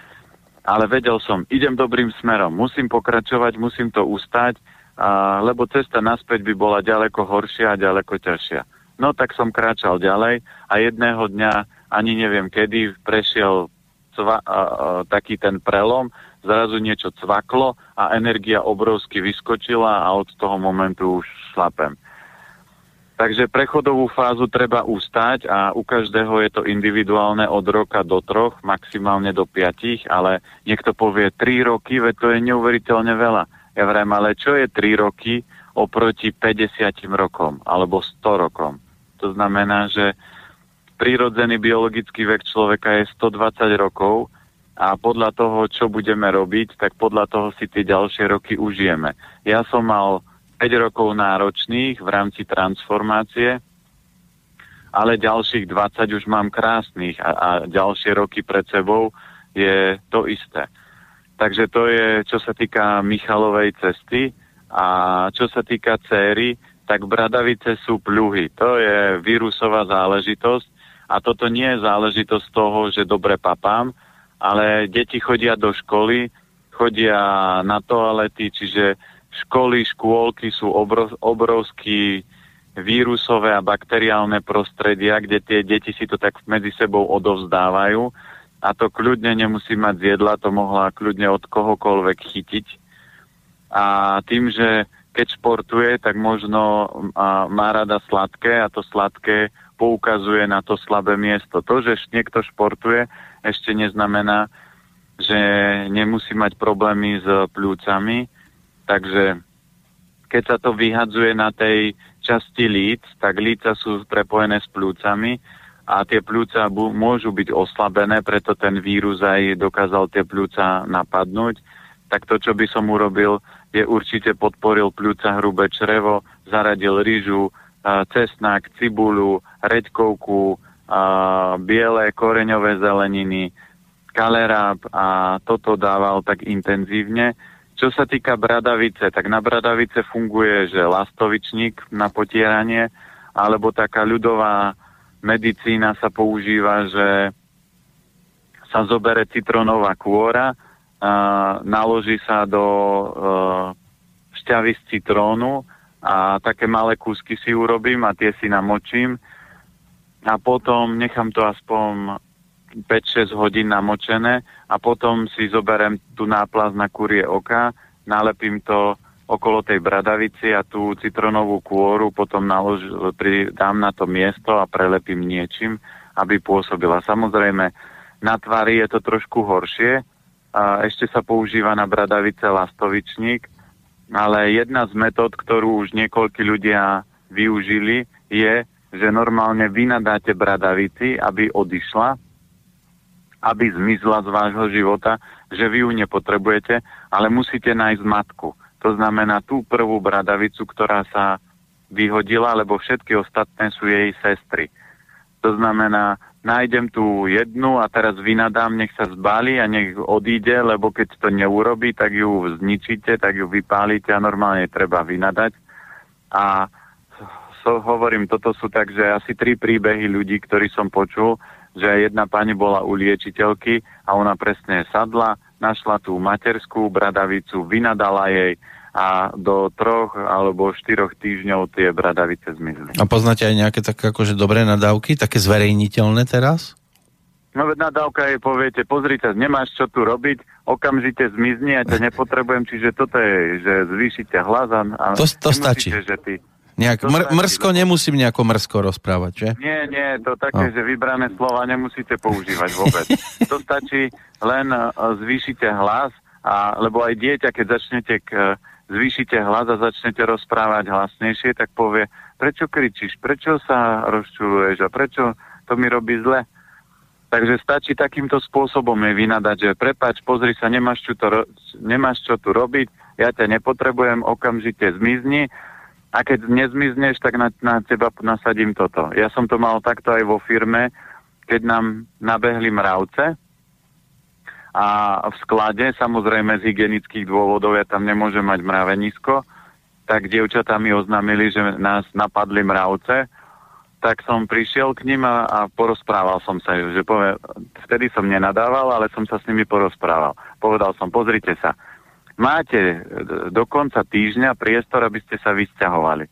ale vedel som, idem dobrým smerom, musím pokračovať, musím to ustať, a, lebo cesta naspäť by bola ďaleko horšia a ďaleko ťažšia. No tak som kráčal ďalej a jedného dňa, ani neviem kedy, prešiel cva, a, a, taký ten prelom, zrazu niečo cvaklo a energia obrovsky vyskočila a od toho momentu už šlapem. Takže prechodovú fázu treba ustať a u každého je to individuálne od roka do troch, maximálne do piatich, ale niekto povie tri roky, veď to je neuveriteľne veľa. Ja vrem, ale čo je tri roky oproti 50 rokom alebo 100 rokom? To znamená, že prírodzený biologický vek človeka je 120 rokov a podľa toho, čo budeme robiť, tak podľa toho si tie ďalšie roky užijeme. Ja som mal 5 rokov náročných v rámci transformácie, ale ďalších 20 už mám krásnych a, a ďalšie roky pred sebou je to isté. Takže to je, čo sa týka Michalovej cesty a čo sa týka céry, tak bradavice sú pľuhy. To je vírusová záležitosť a toto nie je záležitosť toho, že dobre papám, ale deti chodia do školy, chodia na toalety, čiže školy, škôlky sú obrov, obrovský vírusové a bakteriálne prostredia, kde tie deti si to tak medzi sebou odovzdávajú a to kľudne nemusí mať z jedla, to mohla kľudne od kohokoľvek chytiť. A tým, že keď športuje, tak možno má rada sladké a to sladké poukazuje na to slabé miesto. To, že niekto športuje, ešte neznamená, že nemusí mať problémy s pľúcami. Takže keď sa to vyhadzuje na tej časti líc, tak líca sú prepojené s pľúcami a tie pľúca môžu byť oslabené, preto ten vírus aj dokázal tie pľúca napadnúť. Tak to, čo by som urobil, je určite podporil pľúca hrubé črevo, zaradil rýžu, cesnak, cibulu, reďkovku, biele koreňové zeleniny, kaleráb a toto dával tak intenzívne. Čo sa týka bradavice, tak na bradavice funguje, že lastovičník na potieranie, alebo taká ľudová medicína sa používa, že sa zobere citronová kôra, naloží sa do e, šťavy z citrónu a také malé kúsky si urobím a tie si namočím a potom nechám to aspoň 5-6 hodín namočené a potom si zoberiem tú náplast na kurie oka, nalepím to okolo tej bradavici a tú citronovú kôru potom nalož, pri, dám na to miesto a prelepím niečím, aby pôsobila. Samozrejme, na tvári je to trošku horšie, a ešte sa používa na bradavice lastovičník, ale jedna z metód, ktorú už niekoľkí ľudia využili, je, že normálne vy nadáte bradavici, aby odišla, aby zmizla z vášho života, že vy ju nepotrebujete, ale musíte nájsť matku. To znamená tú prvú bradavicu, ktorá sa vyhodila, lebo všetky ostatné sú jej sestry. To znamená, nájdem tú jednu a teraz vynadám, nech sa zbali a nech odíde, lebo keď to neurobí, tak ju zničíte, tak ju vypálite a normálne treba vynadať. A so, hovorím, toto sú takže asi tri príbehy ľudí, ktorí som počul, že jedna pani bola u liečiteľky a ona presne sadla, našla tú materskú bradavicu, vynadala jej a do troch alebo štyroch týždňov tie bradavice zmizli. A poznáte aj nejaké také akože dobré nadávky, také zverejniteľné teraz? No veď nadávka je, poviete, pozrite, nemáš čo tu robiť, okamžite zmizni, ja ťa nepotrebujem, čiže toto je, že zvýšite hlas a, a to, to stačí. Že ty, Nejak, mr- mrsko nemusím nejako mrsko rozprávať, že? Nie, nie, to také, oh. že vybrané slova nemusíte používať vôbec. to stačí len uh, zvýšite hlas, a, lebo aj dieťa, keď začnete k, zvýšite hlas a začnete rozprávať hlasnejšie, tak povie, prečo kričíš, prečo sa rozčuluješ a prečo to mi robí zle. Takže stačí takýmto spôsobom je vynadať, že prepač, pozri sa, nemáš čo, to, nemáš čo tu robiť, ja ťa nepotrebujem, okamžite zmizni a keď nezmizneš, tak na, na teba nasadím toto. Ja som to mal takto aj vo firme, keď nám nabehli mravce a v sklade, samozrejme z hygienických dôvodov, ja tam nemôžem mať mravenisko, tak dievčatá mi oznámili, že nás napadli mravce, tak som prišiel k nim a, a porozprával som sa, že povie, vtedy som nenadával, ale som sa s nimi porozprával. Povedal som, pozrite sa, máte e, do konca týždňa priestor, aby ste sa vysťahovali.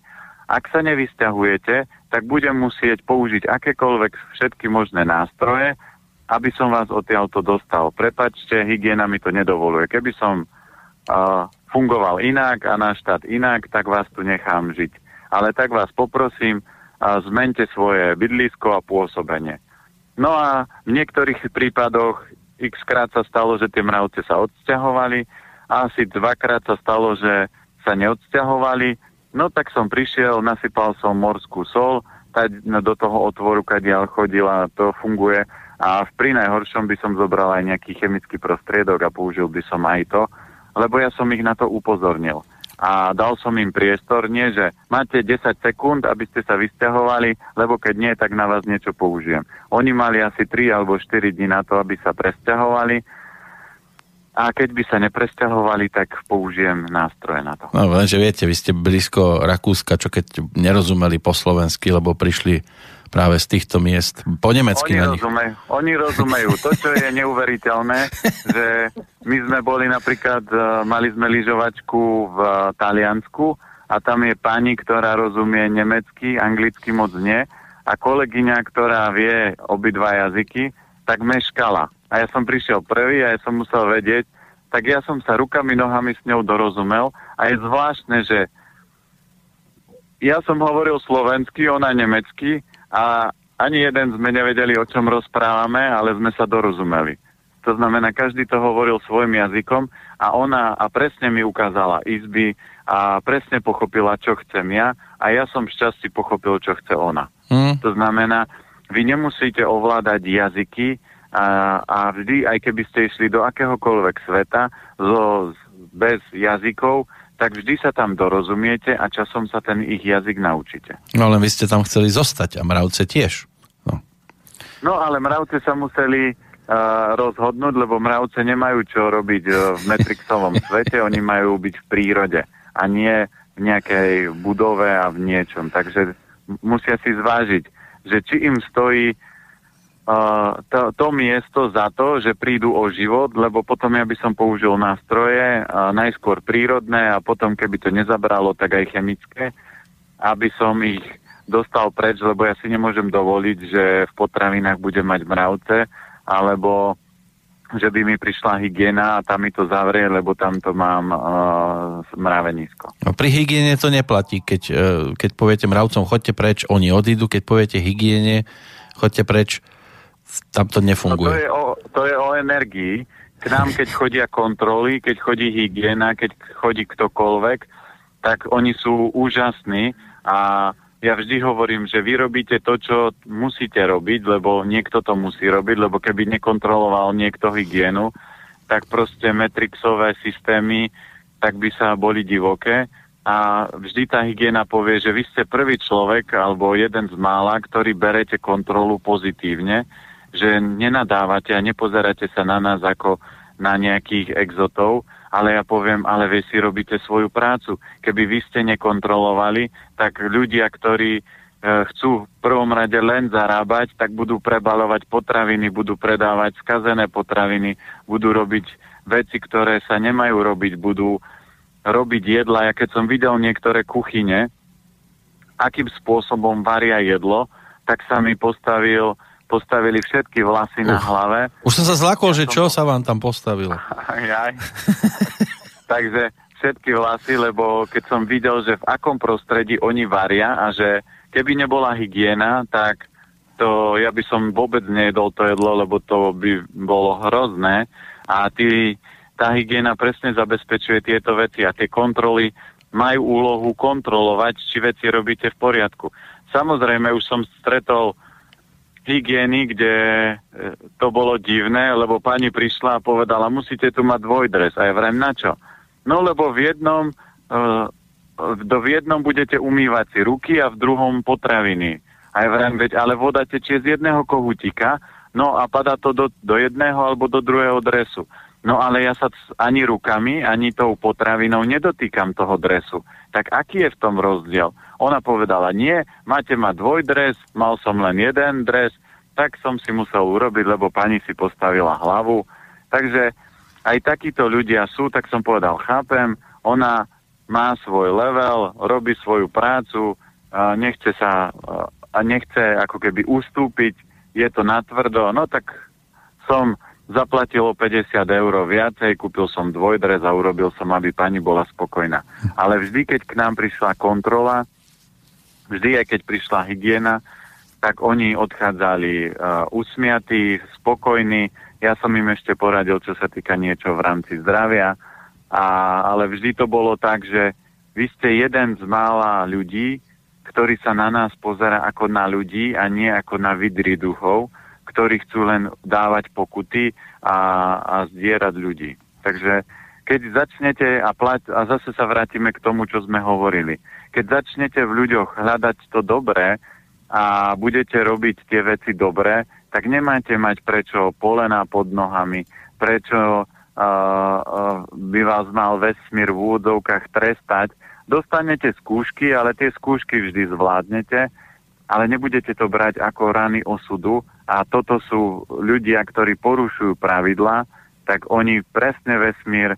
Ak sa nevysťahujete, tak budem musieť použiť akékoľvek všetky možné nástroje, aby som vás odtiaľto dostal. Prepačte, hygiena mi to nedovoluje. Keby som uh, fungoval inak a náš štát inak, tak vás tu nechám žiť. Ale tak vás poprosím, uh, zmente svoje bydlisko a pôsobenie. No a v niektorých prípadoch x krát sa stalo, že tie mravce sa odsťahovali, a asi dvakrát sa stalo, že sa neodsťahovali. No tak som prišiel, nasypal som morskú sol, tať do toho otvoru, kadiaľ chodila, to funguje. A v pri najhoršom by som zobral aj nejaký chemický prostriedok a použil by som aj to, lebo ja som ich na to upozornil. A dal som im priestor, nie že máte 10 sekúnd, aby ste sa vysťahovali, lebo keď nie, tak na vás niečo použijem. Oni mali asi 3 alebo 4 dní na to, aby sa presťahovali a keď by sa nepresťahovali, tak použijem nástroje na to. No, lenže viete, vy ste blízko Rakúska, čo keď nerozumeli po slovensky, lebo prišli práve z týchto miest. Po nemecky oni na nich. Rozumejú, oni rozumejú. To, čo je neuveriteľné, že my sme boli napríklad, e, mali sme lyžovačku v Taliansku a tam je pani, ktorá rozumie nemecky, anglicky moc nie a kolegyňa, ktorá vie obidva jazyky, tak meškala a ja som prišiel prvý a ja som musel vedieť, tak ja som sa rukami, nohami s ňou dorozumel a je zvláštne, že ja som hovoril slovensky, ona nemecky a ani jeden sme nevedeli, o čom rozprávame, ale sme sa dorozumeli. To znamená, každý to hovoril svojim jazykom a ona a presne mi ukázala izby a presne pochopila, čo chcem ja a ja som šťastí pochopil, čo chce ona. Hmm. To znamená, vy nemusíte ovládať jazyky, a, a vždy, aj keby ste išli do akéhokoľvek sveta zo, bez jazykov, tak vždy sa tam dorozumiete a časom sa ten ich jazyk naučíte. No ale vy ste tam chceli zostať a mravce tiež. No, no ale mravce sa museli uh, rozhodnúť, lebo mravce nemajú čo robiť uh, v Matrixovom svete, oni majú byť v prírode a nie v nejakej budove a v niečom. Takže musia si zvážiť, že či im stojí to, to miesto za to, že prídu o život, lebo potom ja by som použil nástroje, najskôr prírodné a potom, keby to nezabralo, tak aj chemické, aby som ich dostal preč, lebo ja si nemôžem dovoliť, že v potravinách budem mať mravce alebo že by mi prišla hygiena a tam mi to zavrie, lebo tam to mám uh, mravenisko. No, pri hygiene to neplatí. Keď, uh, keď poviete mravcom, chodte preč, oni odídu. Keď poviete hygiene, chodte preč, tam to nefunguje. No, to, je o, to je o energii. K nám, keď chodia kontroly, keď chodí hygiena, keď chodí ktokoľvek, tak oni sú úžasní a ja vždy hovorím, že vy robíte to, čo musíte robiť, lebo niekto to musí robiť, lebo keby nekontroloval niekto hygienu, tak proste metrixové systémy, tak by sa boli divoké. A vždy tá hygiena povie, že vy ste prvý človek alebo jeden z mála, ktorý berete kontrolu pozitívne, že nenadávate a nepozeráte sa na nás ako na nejakých exotov, ale ja poviem, ale vy si robíte svoju prácu. Keby vy ste nekontrolovali, tak ľudia, ktorí e, chcú v prvom rade len zarábať, tak budú prebalovať potraviny, budú predávať skazené potraviny, budú robiť veci, ktoré sa nemajú robiť, budú robiť jedla. Ja keď som videl niektoré kuchyne, akým spôsobom varia jedlo, tak sa mi postavil postavili všetky vlasy uh, na hlave. Už som sa zlakol, ja že čo sa vám tam postavilo. Takže všetky vlasy, lebo keď som videl, že v akom prostredí oni varia a že keby nebola hygiena, tak to ja by som vôbec nejedol to jedlo, lebo to by bolo hrozné. A tí, tá hygiena presne zabezpečuje tieto veci a tie kontroly majú úlohu kontrolovať, či veci robíte v poriadku. Samozrejme, už som stretol hygieny, kde e, to bolo divné, lebo pani prišla a povedala, musíte tu mať dvojdres. A ja vrem, na čo? No lebo v jednom, uh, do v jednom budete umývať si ruky a v druhom potraviny. A ja vrem, veď, ale voda tečie z jedného kohutíka, no a padá to do, do jedného alebo do druhého dresu. No ale ja sa ani rukami, ani tou potravinou nedotýkam toho dresu. Tak aký je v tom rozdiel? Ona povedala, nie, máte mať dvojdres, mal som len jeden dres, tak som si musel urobiť, lebo pani si postavila hlavu. Takže aj takíto ľudia sú, tak som povedal, chápem, ona má svoj level, robí svoju prácu, nechce sa a nechce ako keby ustúpiť, je to natvrdo, no tak som zaplatil o 50 eur viacej, kúpil som dvojdrez a urobil som, aby pani bola spokojná. Ale vždy, keď k nám prišla kontrola, vždy aj keď prišla hygiena, tak oni odchádzali uh, usmiatí, spokojní. Ja som im ešte poradil, čo sa týka niečo v rámci zdravia, a, ale vždy to bolo tak, že vy ste jeden z mála ľudí, ktorý sa na nás pozera ako na ľudí a nie ako na vidry duchov, ktorí chcú len dávať pokuty a, a zdierať ľudí. Takže keď začnete a, plať, a zase sa vrátime k tomu, čo sme hovorili keď začnete v ľuďoch hľadať to dobré a budete robiť tie veci dobre, tak nemáte mať prečo polena pod nohami, prečo uh, uh, by vás mal vesmír v úvodovkách trestať. Dostanete skúšky, ale tie skúšky vždy zvládnete, ale nebudete to brať ako rany osudu a toto sú ľudia, ktorí porušujú pravidla, tak oni presne vesmír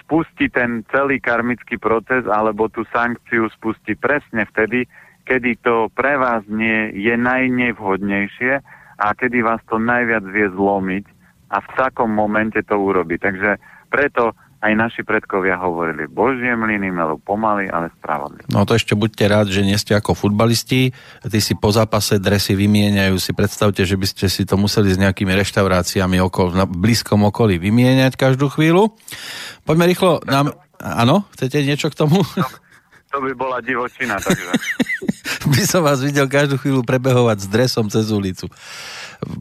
spustí ten celý karmický proces alebo tú sankciu spustí presne vtedy, kedy to pre vás nie je najnevhodnejšie a kedy vás to najviac vie zlomiť a v takom momente to urobi. Takže preto aj naši predkovia hovorili, Božie mlyny melú pomaly, ale spravodlivo. No to ešte buďte rád, že nie ste ako futbalisti, ty si po zápase dresy vymieňajú, si predstavte, že by ste si to museli s nejakými reštauráciami okolo, na blízkom okolí vymieňať každú chvíľu. Poďme rýchlo, nám... Áno, chcete niečo k tomu? To, to by bola divočina, takže... by som vás videl každú chvíľu prebehovať s dresom cez ulicu.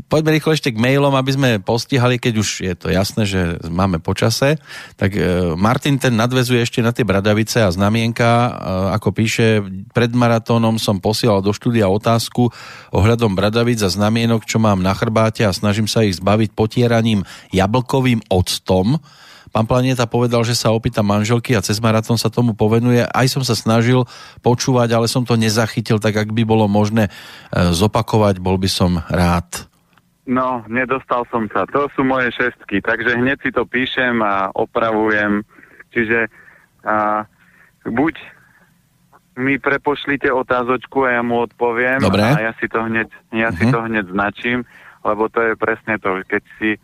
Poďme rýchlo ešte k mailom, aby sme postihali, keď už je to jasné, že máme počase. Tak e, Martin ten nadvezuje ešte na tie bradavice a znamienka. E, ako píše, pred maratónom som posielal do štúdia otázku ohľadom bradavic a znamienok, čo mám na chrbáte a snažím sa ich zbaviť potieraním jablkovým octom Pán Planeta povedal, že sa opýta manželky a cez maratón sa tomu povenuje. Aj som sa snažil počúvať, ale som to nezachytil, tak ak by bolo možné e, zopakovať, bol by som rád. No, nedostal som sa. To sú moje šestky, takže hneď si to píšem a opravujem. Čiže a, buď mi prepošlite otázočku a ja mu odpoviem Dobre. a ja si to hneď, ja uh-huh. si mhm. to hneď značím lebo to je presne to, keď si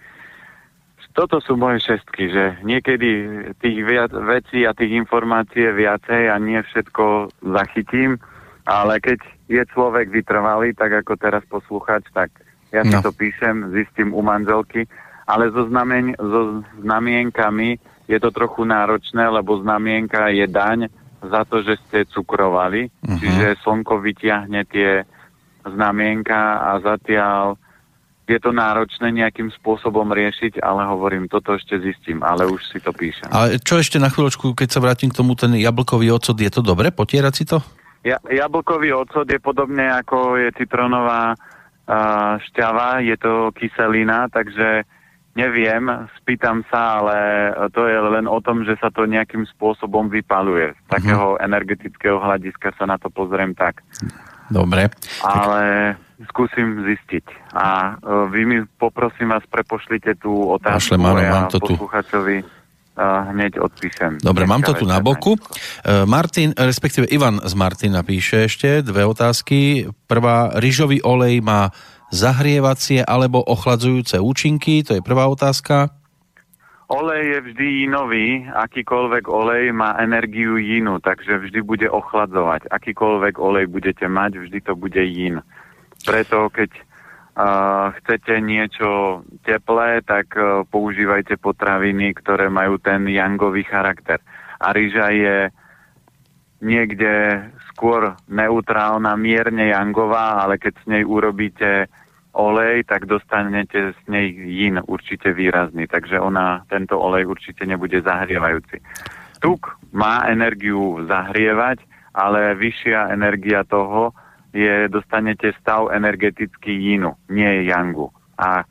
toto sú moje šestky, že niekedy tých viac vecí a tých informácií je viacej a nie všetko zachytím, ale keď je človek vytrvalý, tak ako teraz poslúchať, tak ja si no. to píšem, zistím u manželky, ale so, znamen, so znamienkami je to trochu náročné, lebo znamienka je daň za to, že ste cukrovali, uh-huh. čiže slnko vyťahne tie znamienka a zatiaľ je to náročné nejakým spôsobom riešiť, ale hovorím, toto ešte zistím, ale už si to píšem. Ale čo ešte na chvíľočku, keď sa vrátim k tomu, ten jablkový ocot, je to dobre potierať si to? Ja, jablkový ocot je podobne ako je citronová uh, šťava, je to kyselina, takže neviem, spýtam sa, ale to je len o tom, že sa to nejakým spôsobom vypaluje. Z takého uh-huh. energetického hľadiska sa na to pozriem tak. Dobre. Ale skúsim zistiť. A uh, vy mi poprosím vás, prepošlite tú otázku Pošlem, áno, mám to posluchačovi uh, hneď odpíšem. Dobre, mám to tu na boku. Uh, Martin, respektíve Ivan z Martina píše ešte dve otázky. Prvá, ryžový olej má zahrievacie alebo ochladzujúce účinky, to je prvá otázka. Olej je vždy inový, akýkoľvek olej má energiu jinu, takže vždy bude ochladzovať. Akýkoľvek olej budete mať, vždy to bude jin. Preto keď uh, chcete niečo teplé, tak uh, používajte potraviny, ktoré majú ten jangový charakter. A rýža je niekde skôr neutrálna, mierne jangová, ale keď s nej urobíte olej, tak dostanete z nej jin určite výrazný, takže ona, tento olej určite nebude zahrievajúci. Tuk má energiu zahrievať, ale vyššia energia toho je, dostanete stav energetický jinu, nie yangu. A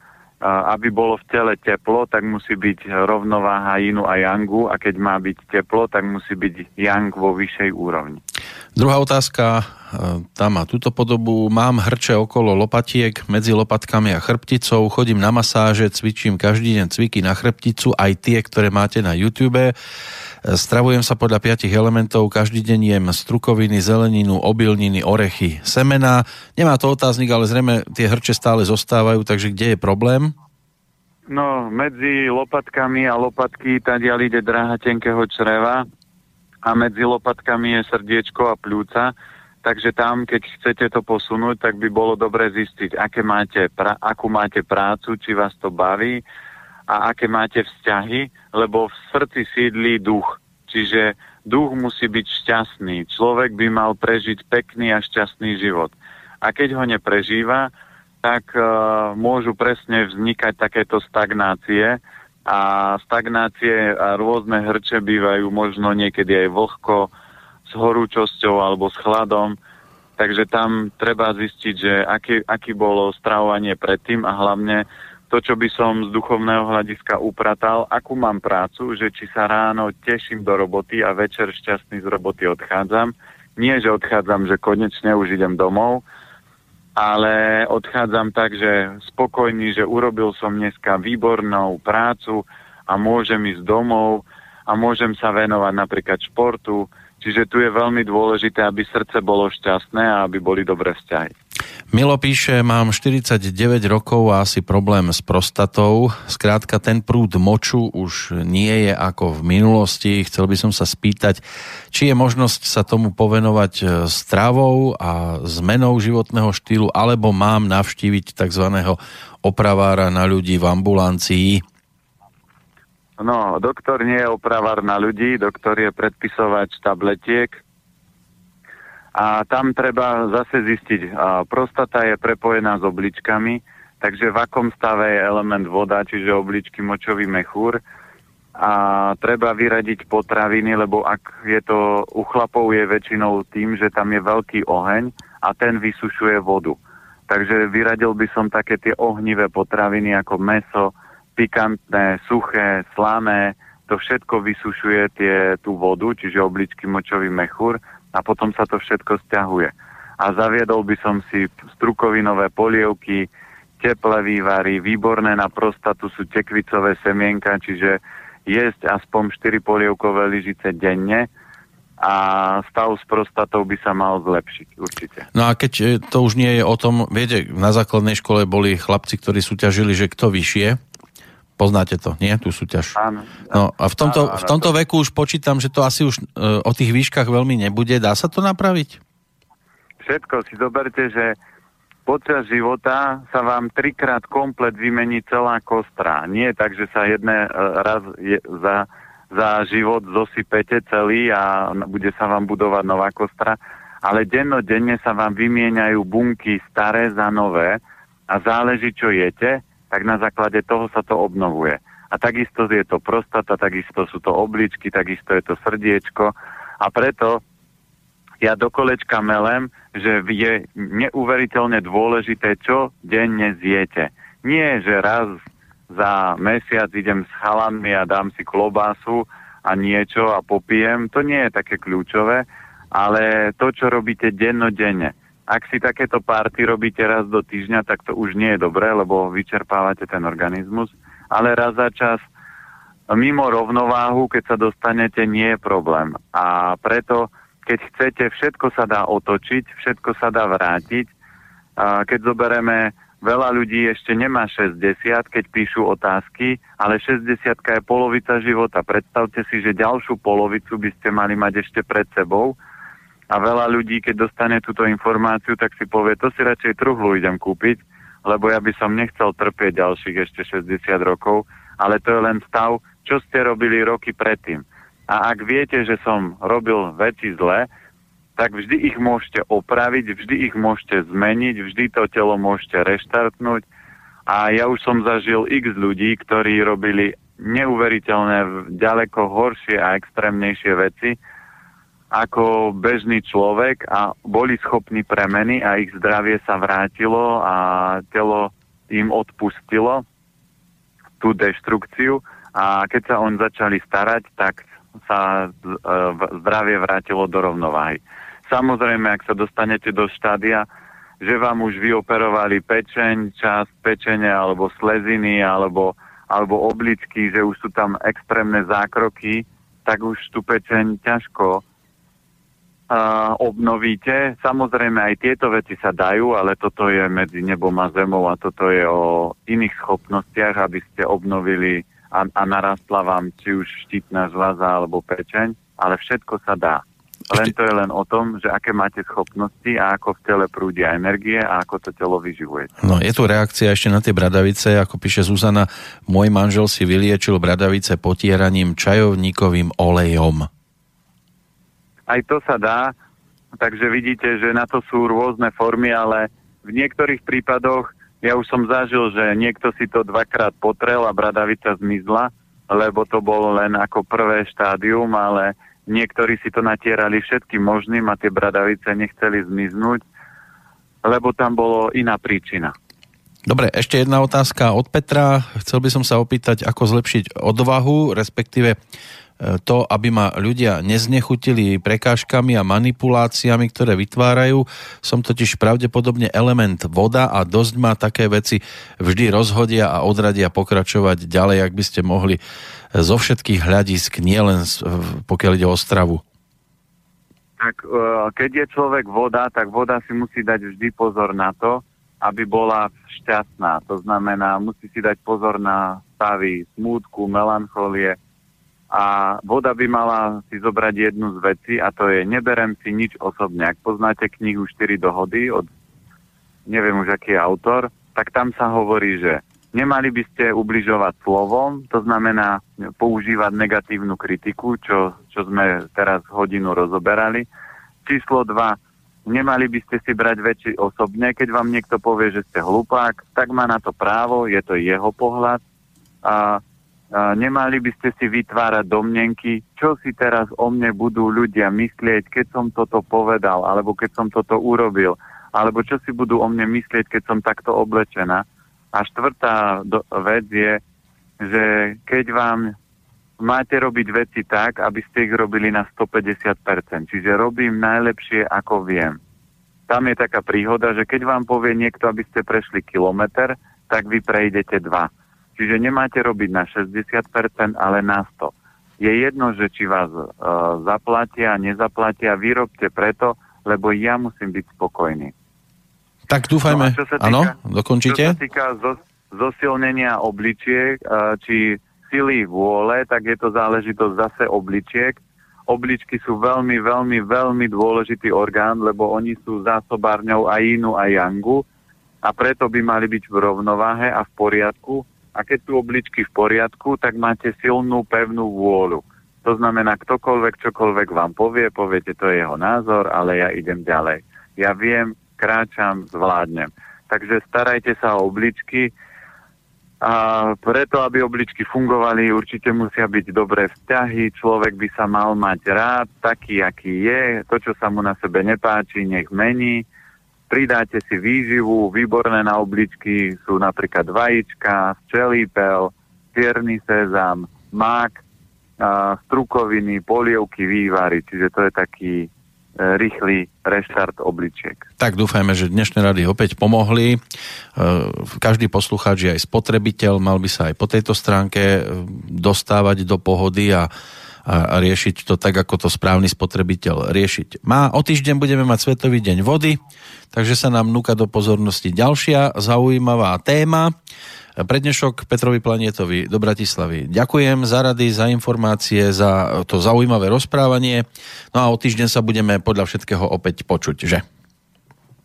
aby bolo v tele teplo, tak musí byť rovnováha inu a yangu a keď má byť teplo, tak musí byť yang vo vyššej úrovni. Druhá otázka, e, tá má túto podobu. Mám hrče okolo lopatiek, medzi lopatkami a chrbticou, chodím na masáže, cvičím každý deň cviky na chrbticu, aj tie, ktoré máte na YouTube. E, stravujem sa podľa piatich elementov, každý deň jem strukoviny, zeleninu, obilniny, orechy, semena. Nemá to otáznik, ale zrejme tie hrče stále zostávajú, takže kde je problém? No, medzi lopatkami a lopatky tadiaľ ide dráha tenkého čreva, a medzi lopatkami je srdiečko a pľúca, takže tam, keď chcete to posunúť, tak by bolo dobre zistiť, aké máte pra- akú máte prácu, či vás to baví a aké máte vzťahy, lebo v srdci sídlí duch. Čiže duch musí byť šťastný. Človek by mal prežiť pekný a šťastný život. A keď ho neprežíva, tak uh, môžu presne vznikať takéto stagnácie, a stagnácie a rôzne hrče bývajú možno niekedy aj vlhko s horúčosťou alebo s chladom. Takže tam treba zistiť, že aký, aký bolo stravovanie predtým a hlavne to, čo by som z duchovného hľadiska upratal, akú mám prácu, že či sa ráno teším do roboty a večer šťastný z roboty odchádzam. Nie, že odchádzam, že konečne už idem domov, ale odchádzam tak, že spokojný, že urobil som dneska výbornou prácu a môžem ísť domov a môžem sa venovať napríklad športu. Čiže tu je veľmi dôležité, aby srdce bolo šťastné a aby boli dobré vzťahy. Milo píše, mám 49 rokov a asi problém s prostatou. Skrátka, ten prúd moču už nie je ako v minulosti. Chcel by som sa spýtať, či je možnosť sa tomu povenovať e, stravou a zmenou životného štýlu, alebo mám navštíviť tzv. opravára na ľudí v ambulancii. No, doktor nie je opravár na ľudí, doktor je predpisovač tabletiek, a tam treba zase zistiť, prostata je prepojená s obličkami, takže v akom stave je element voda, čiže obličky, močový mechúr. A treba vyradiť potraviny, lebo ak je to u chlapov je väčšinou tým, že tam je veľký oheň a ten vysušuje vodu. Takže vyradil by som také tie ohnivé potraviny ako meso, pikantné, suché, slané, to všetko vysušuje tie, tú vodu, čiže obličky, močový mechúr a potom sa to všetko stiahuje. A zaviedol by som si strukovinové polievky, teplé vývary, výborné na prostatu sú tekvicové semienka, čiže jesť aspoň 4 polievkové lyžice denne a stav s prostatou by sa mal zlepšiť, určite. No a keď e, to už nie je o tom, viete, na základnej škole boli chlapci, ktorí súťažili, že kto vyššie, poznáte to, nie? Tú súťaž. Áno. No a v tomto, áno, áno, v tomto veku už počítam, že to asi už e, o tých výškach veľmi nebude. Dá sa to napraviť? Všetko si zoberte, že počas života sa vám trikrát komplet vymení celá kostra. Nie tak, že sa jedné e, raz je, za za život zosypete celý a bude sa vám budovať nová kostra, ale dennodenne sa vám vymieňajú bunky staré za nové a záleží, čo jete, tak na základe toho sa to obnovuje. A takisto je to prostata, takisto sú to obličky, takisto je to srdiečko a preto ja do kolečka melem, že je neuveriteľne dôležité, čo denne zjete. Nie, že raz za mesiac idem s chalanmi a dám si klobásu a niečo a popijem, to nie je také kľúčové, ale to, čo robíte dennodenne. Ak si takéto párty robíte raz do týždňa, tak to už nie je dobré, lebo vyčerpávate ten organizmus, ale raz za čas mimo rovnováhu, keď sa dostanete, nie je problém. A preto, keď chcete, všetko sa dá otočiť, všetko sa dá vrátiť. Keď zoberieme Veľa ľudí ešte nemá 60, keď píšu otázky, ale 60 je polovica života. Predstavte si, že ďalšiu polovicu by ste mali mať ešte pred sebou. A veľa ľudí, keď dostane túto informáciu, tak si povie, to si radšej truhlu idem kúpiť, lebo ja by som nechcel trpieť ďalších ešte 60 rokov, ale to je len stav, čo ste robili roky predtým. A ak viete, že som robil veci zle, tak vždy ich môžete opraviť, vždy ich môžete zmeniť, vždy to telo môžete reštartnúť. A ja už som zažil x ľudí, ktorí robili neuveriteľné, ďaleko horšie a extrémnejšie veci ako bežný človek a boli schopní premeny a ich zdravie sa vrátilo a telo im odpustilo tú deštrukciu a keď sa on začali starať, tak sa e, zdravie vrátilo do rovnováhy. Samozrejme, ak sa dostanete do štádia, že vám už vyoperovali pečeň, časť pečene alebo sleziny alebo, alebo obličky, že už sú tam extrémne zákroky, tak už tú pečeň ťažko uh, obnovíte. Samozrejme aj tieto veci sa dajú, ale toto je medzi nebom a zemou a toto je o iných schopnostiach, aby ste obnovili a, a narastla vám či už štítna žľaza alebo pečeň, ale všetko sa dá. Len to je len o tom, že aké máte schopnosti a ako v tele prúdia energie a ako to telo vyživuje. No, je tu reakcia ešte na tie bradavice, ako píše Zuzana, môj manžel si vyliečil bradavice potieraním čajovníkovým olejom. Aj to sa dá, takže vidíte, že na to sú rôzne formy, ale v niektorých prípadoch ja už som zažil, že niekto si to dvakrát potrel a bradavica zmizla, lebo to bolo len ako prvé štádium, ale Niektorí si to natierali všetkým možným a tie bradavice nechceli zmiznúť, lebo tam bolo iná príčina. Dobre, ešte jedna otázka od Petra. Chcel by som sa opýtať, ako zlepšiť odvahu, respektíve to, aby ma ľudia neznechutili prekážkami a manipuláciami, ktoré vytvárajú. Som totiž pravdepodobne element voda a dosť ma také veci vždy rozhodia a odradia pokračovať ďalej, ak by ste mohli zo všetkých hľadisk, nielen pokiaľ ide o stravu? Tak e, keď je človek voda, tak voda si musí dať vždy pozor na to, aby bola šťastná. To znamená, musí si dať pozor na stavy smútku, melancholie. A voda by mala si zobrať jednu z vecí a to je neberem si nič osobne. Ak poznáte knihu 4 dohody od neviem už aký je autor, tak tam sa hovorí, že Nemali by ste ubližovať slovom, to znamená používať negatívnu kritiku, čo, čo sme teraz hodinu rozoberali. Číslo 2. Nemali by ste si brať väčší osobne, keď vám niekto povie, že ste hlupák, tak má na to právo, je to jeho pohľad. A, nemali by ste si vytvárať domnenky, čo si teraz o mne budú ľudia myslieť, keď som toto povedal, alebo keď som toto urobil, alebo čo si budú o mne myslieť, keď som takto oblečená a štvrtá do, vec je, že keď vám máte robiť veci tak, aby ste ich robili na 150%. Čiže robím najlepšie, ako viem. Tam je taká príhoda, že keď vám povie niekto, aby ste prešli kilometr, tak vy prejdete dva. Čiže nemáte robiť na 60%, ale na 100. Je jedno, že či vás uh, zaplatia, nezaplatia, vyrobte preto, lebo ja musím byť spokojný. Tak dúfajme, no áno, dokončíte. Čo sa týka zos, zosilnenia obličiek, uh, či sily vôle, tak je to záležitosť zase obličiek. Obličky sú veľmi, veľmi, veľmi dôležitý orgán, lebo oni sú zásobárňou aj inu, aj jangu a preto by mali byť v rovnováhe a v poriadku. A keď sú obličky v poriadku, tak máte silnú, pevnú vôľu. To znamená, ktokoľvek, čokoľvek vám povie, poviete, to je jeho názor, ale ja idem ďalej. Ja viem, kráčam, zvládnem. Takže starajte sa o obličky, a preto, aby obličky fungovali, určite musia byť dobré vzťahy, človek by sa mal mať rád, taký, aký je, to, čo sa mu na sebe nepáči, nech mení. Pridáte si výživu, výborné na obličky sú napríklad vajíčka, včelípel, čierny sezam, mák, strukoviny, polievky, vývary, čiže to je taký E, rýchly reštart obličiek. Tak dúfajme, že dnešné rady opäť pomohli. E, každý poslucháč aj spotrebiteľ, mal by sa aj po tejto stránke e, dostávať do pohody a, a riešiť to tak, ako to správny spotrebiteľ riešiť má. O týždeň budeme mať Svetový deň vody, takže sa nám núka do pozornosti ďalšia zaujímavá téma. Prednešok Petrovi Planietovi do Bratislavy. Ďakujem za rady, za informácie, za to zaujímavé rozprávanie. No a o týždeň sa budeme podľa všetkého opäť počuť, že?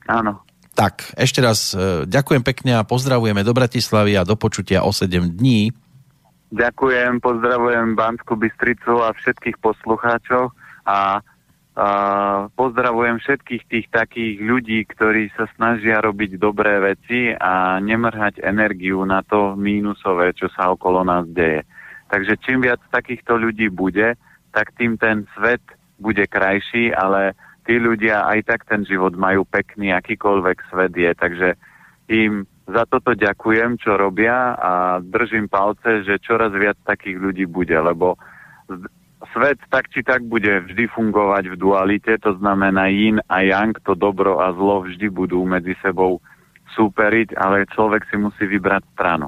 Áno. Tak, ešte raz e, ďakujem pekne a pozdravujeme do Bratislavy a do počutia o 7 dní. Ďakujem, pozdravujem Banskú Bystricu a všetkých poslucháčov a Uh, pozdravujem všetkých tých takých ľudí, ktorí sa snažia robiť dobré veci a nemrhať energiu na to mínusové, čo sa okolo nás deje. Takže čím viac takýchto ľudí bude, tak tým ten svet bude krajší, ale tí ľudia aj tak ten život majú pekný, akýkoľvek svet je. Takže im za toto ďakujem, čo robia a držím palce, že čoraz viac takých ľudí bude, lebo svet tak či tak bude vždy fungovať v dualite, to znamená yin a yang, to dobro a zlo vždy budú medzi sebou súperiť, ale človek si musí vybrať stranu.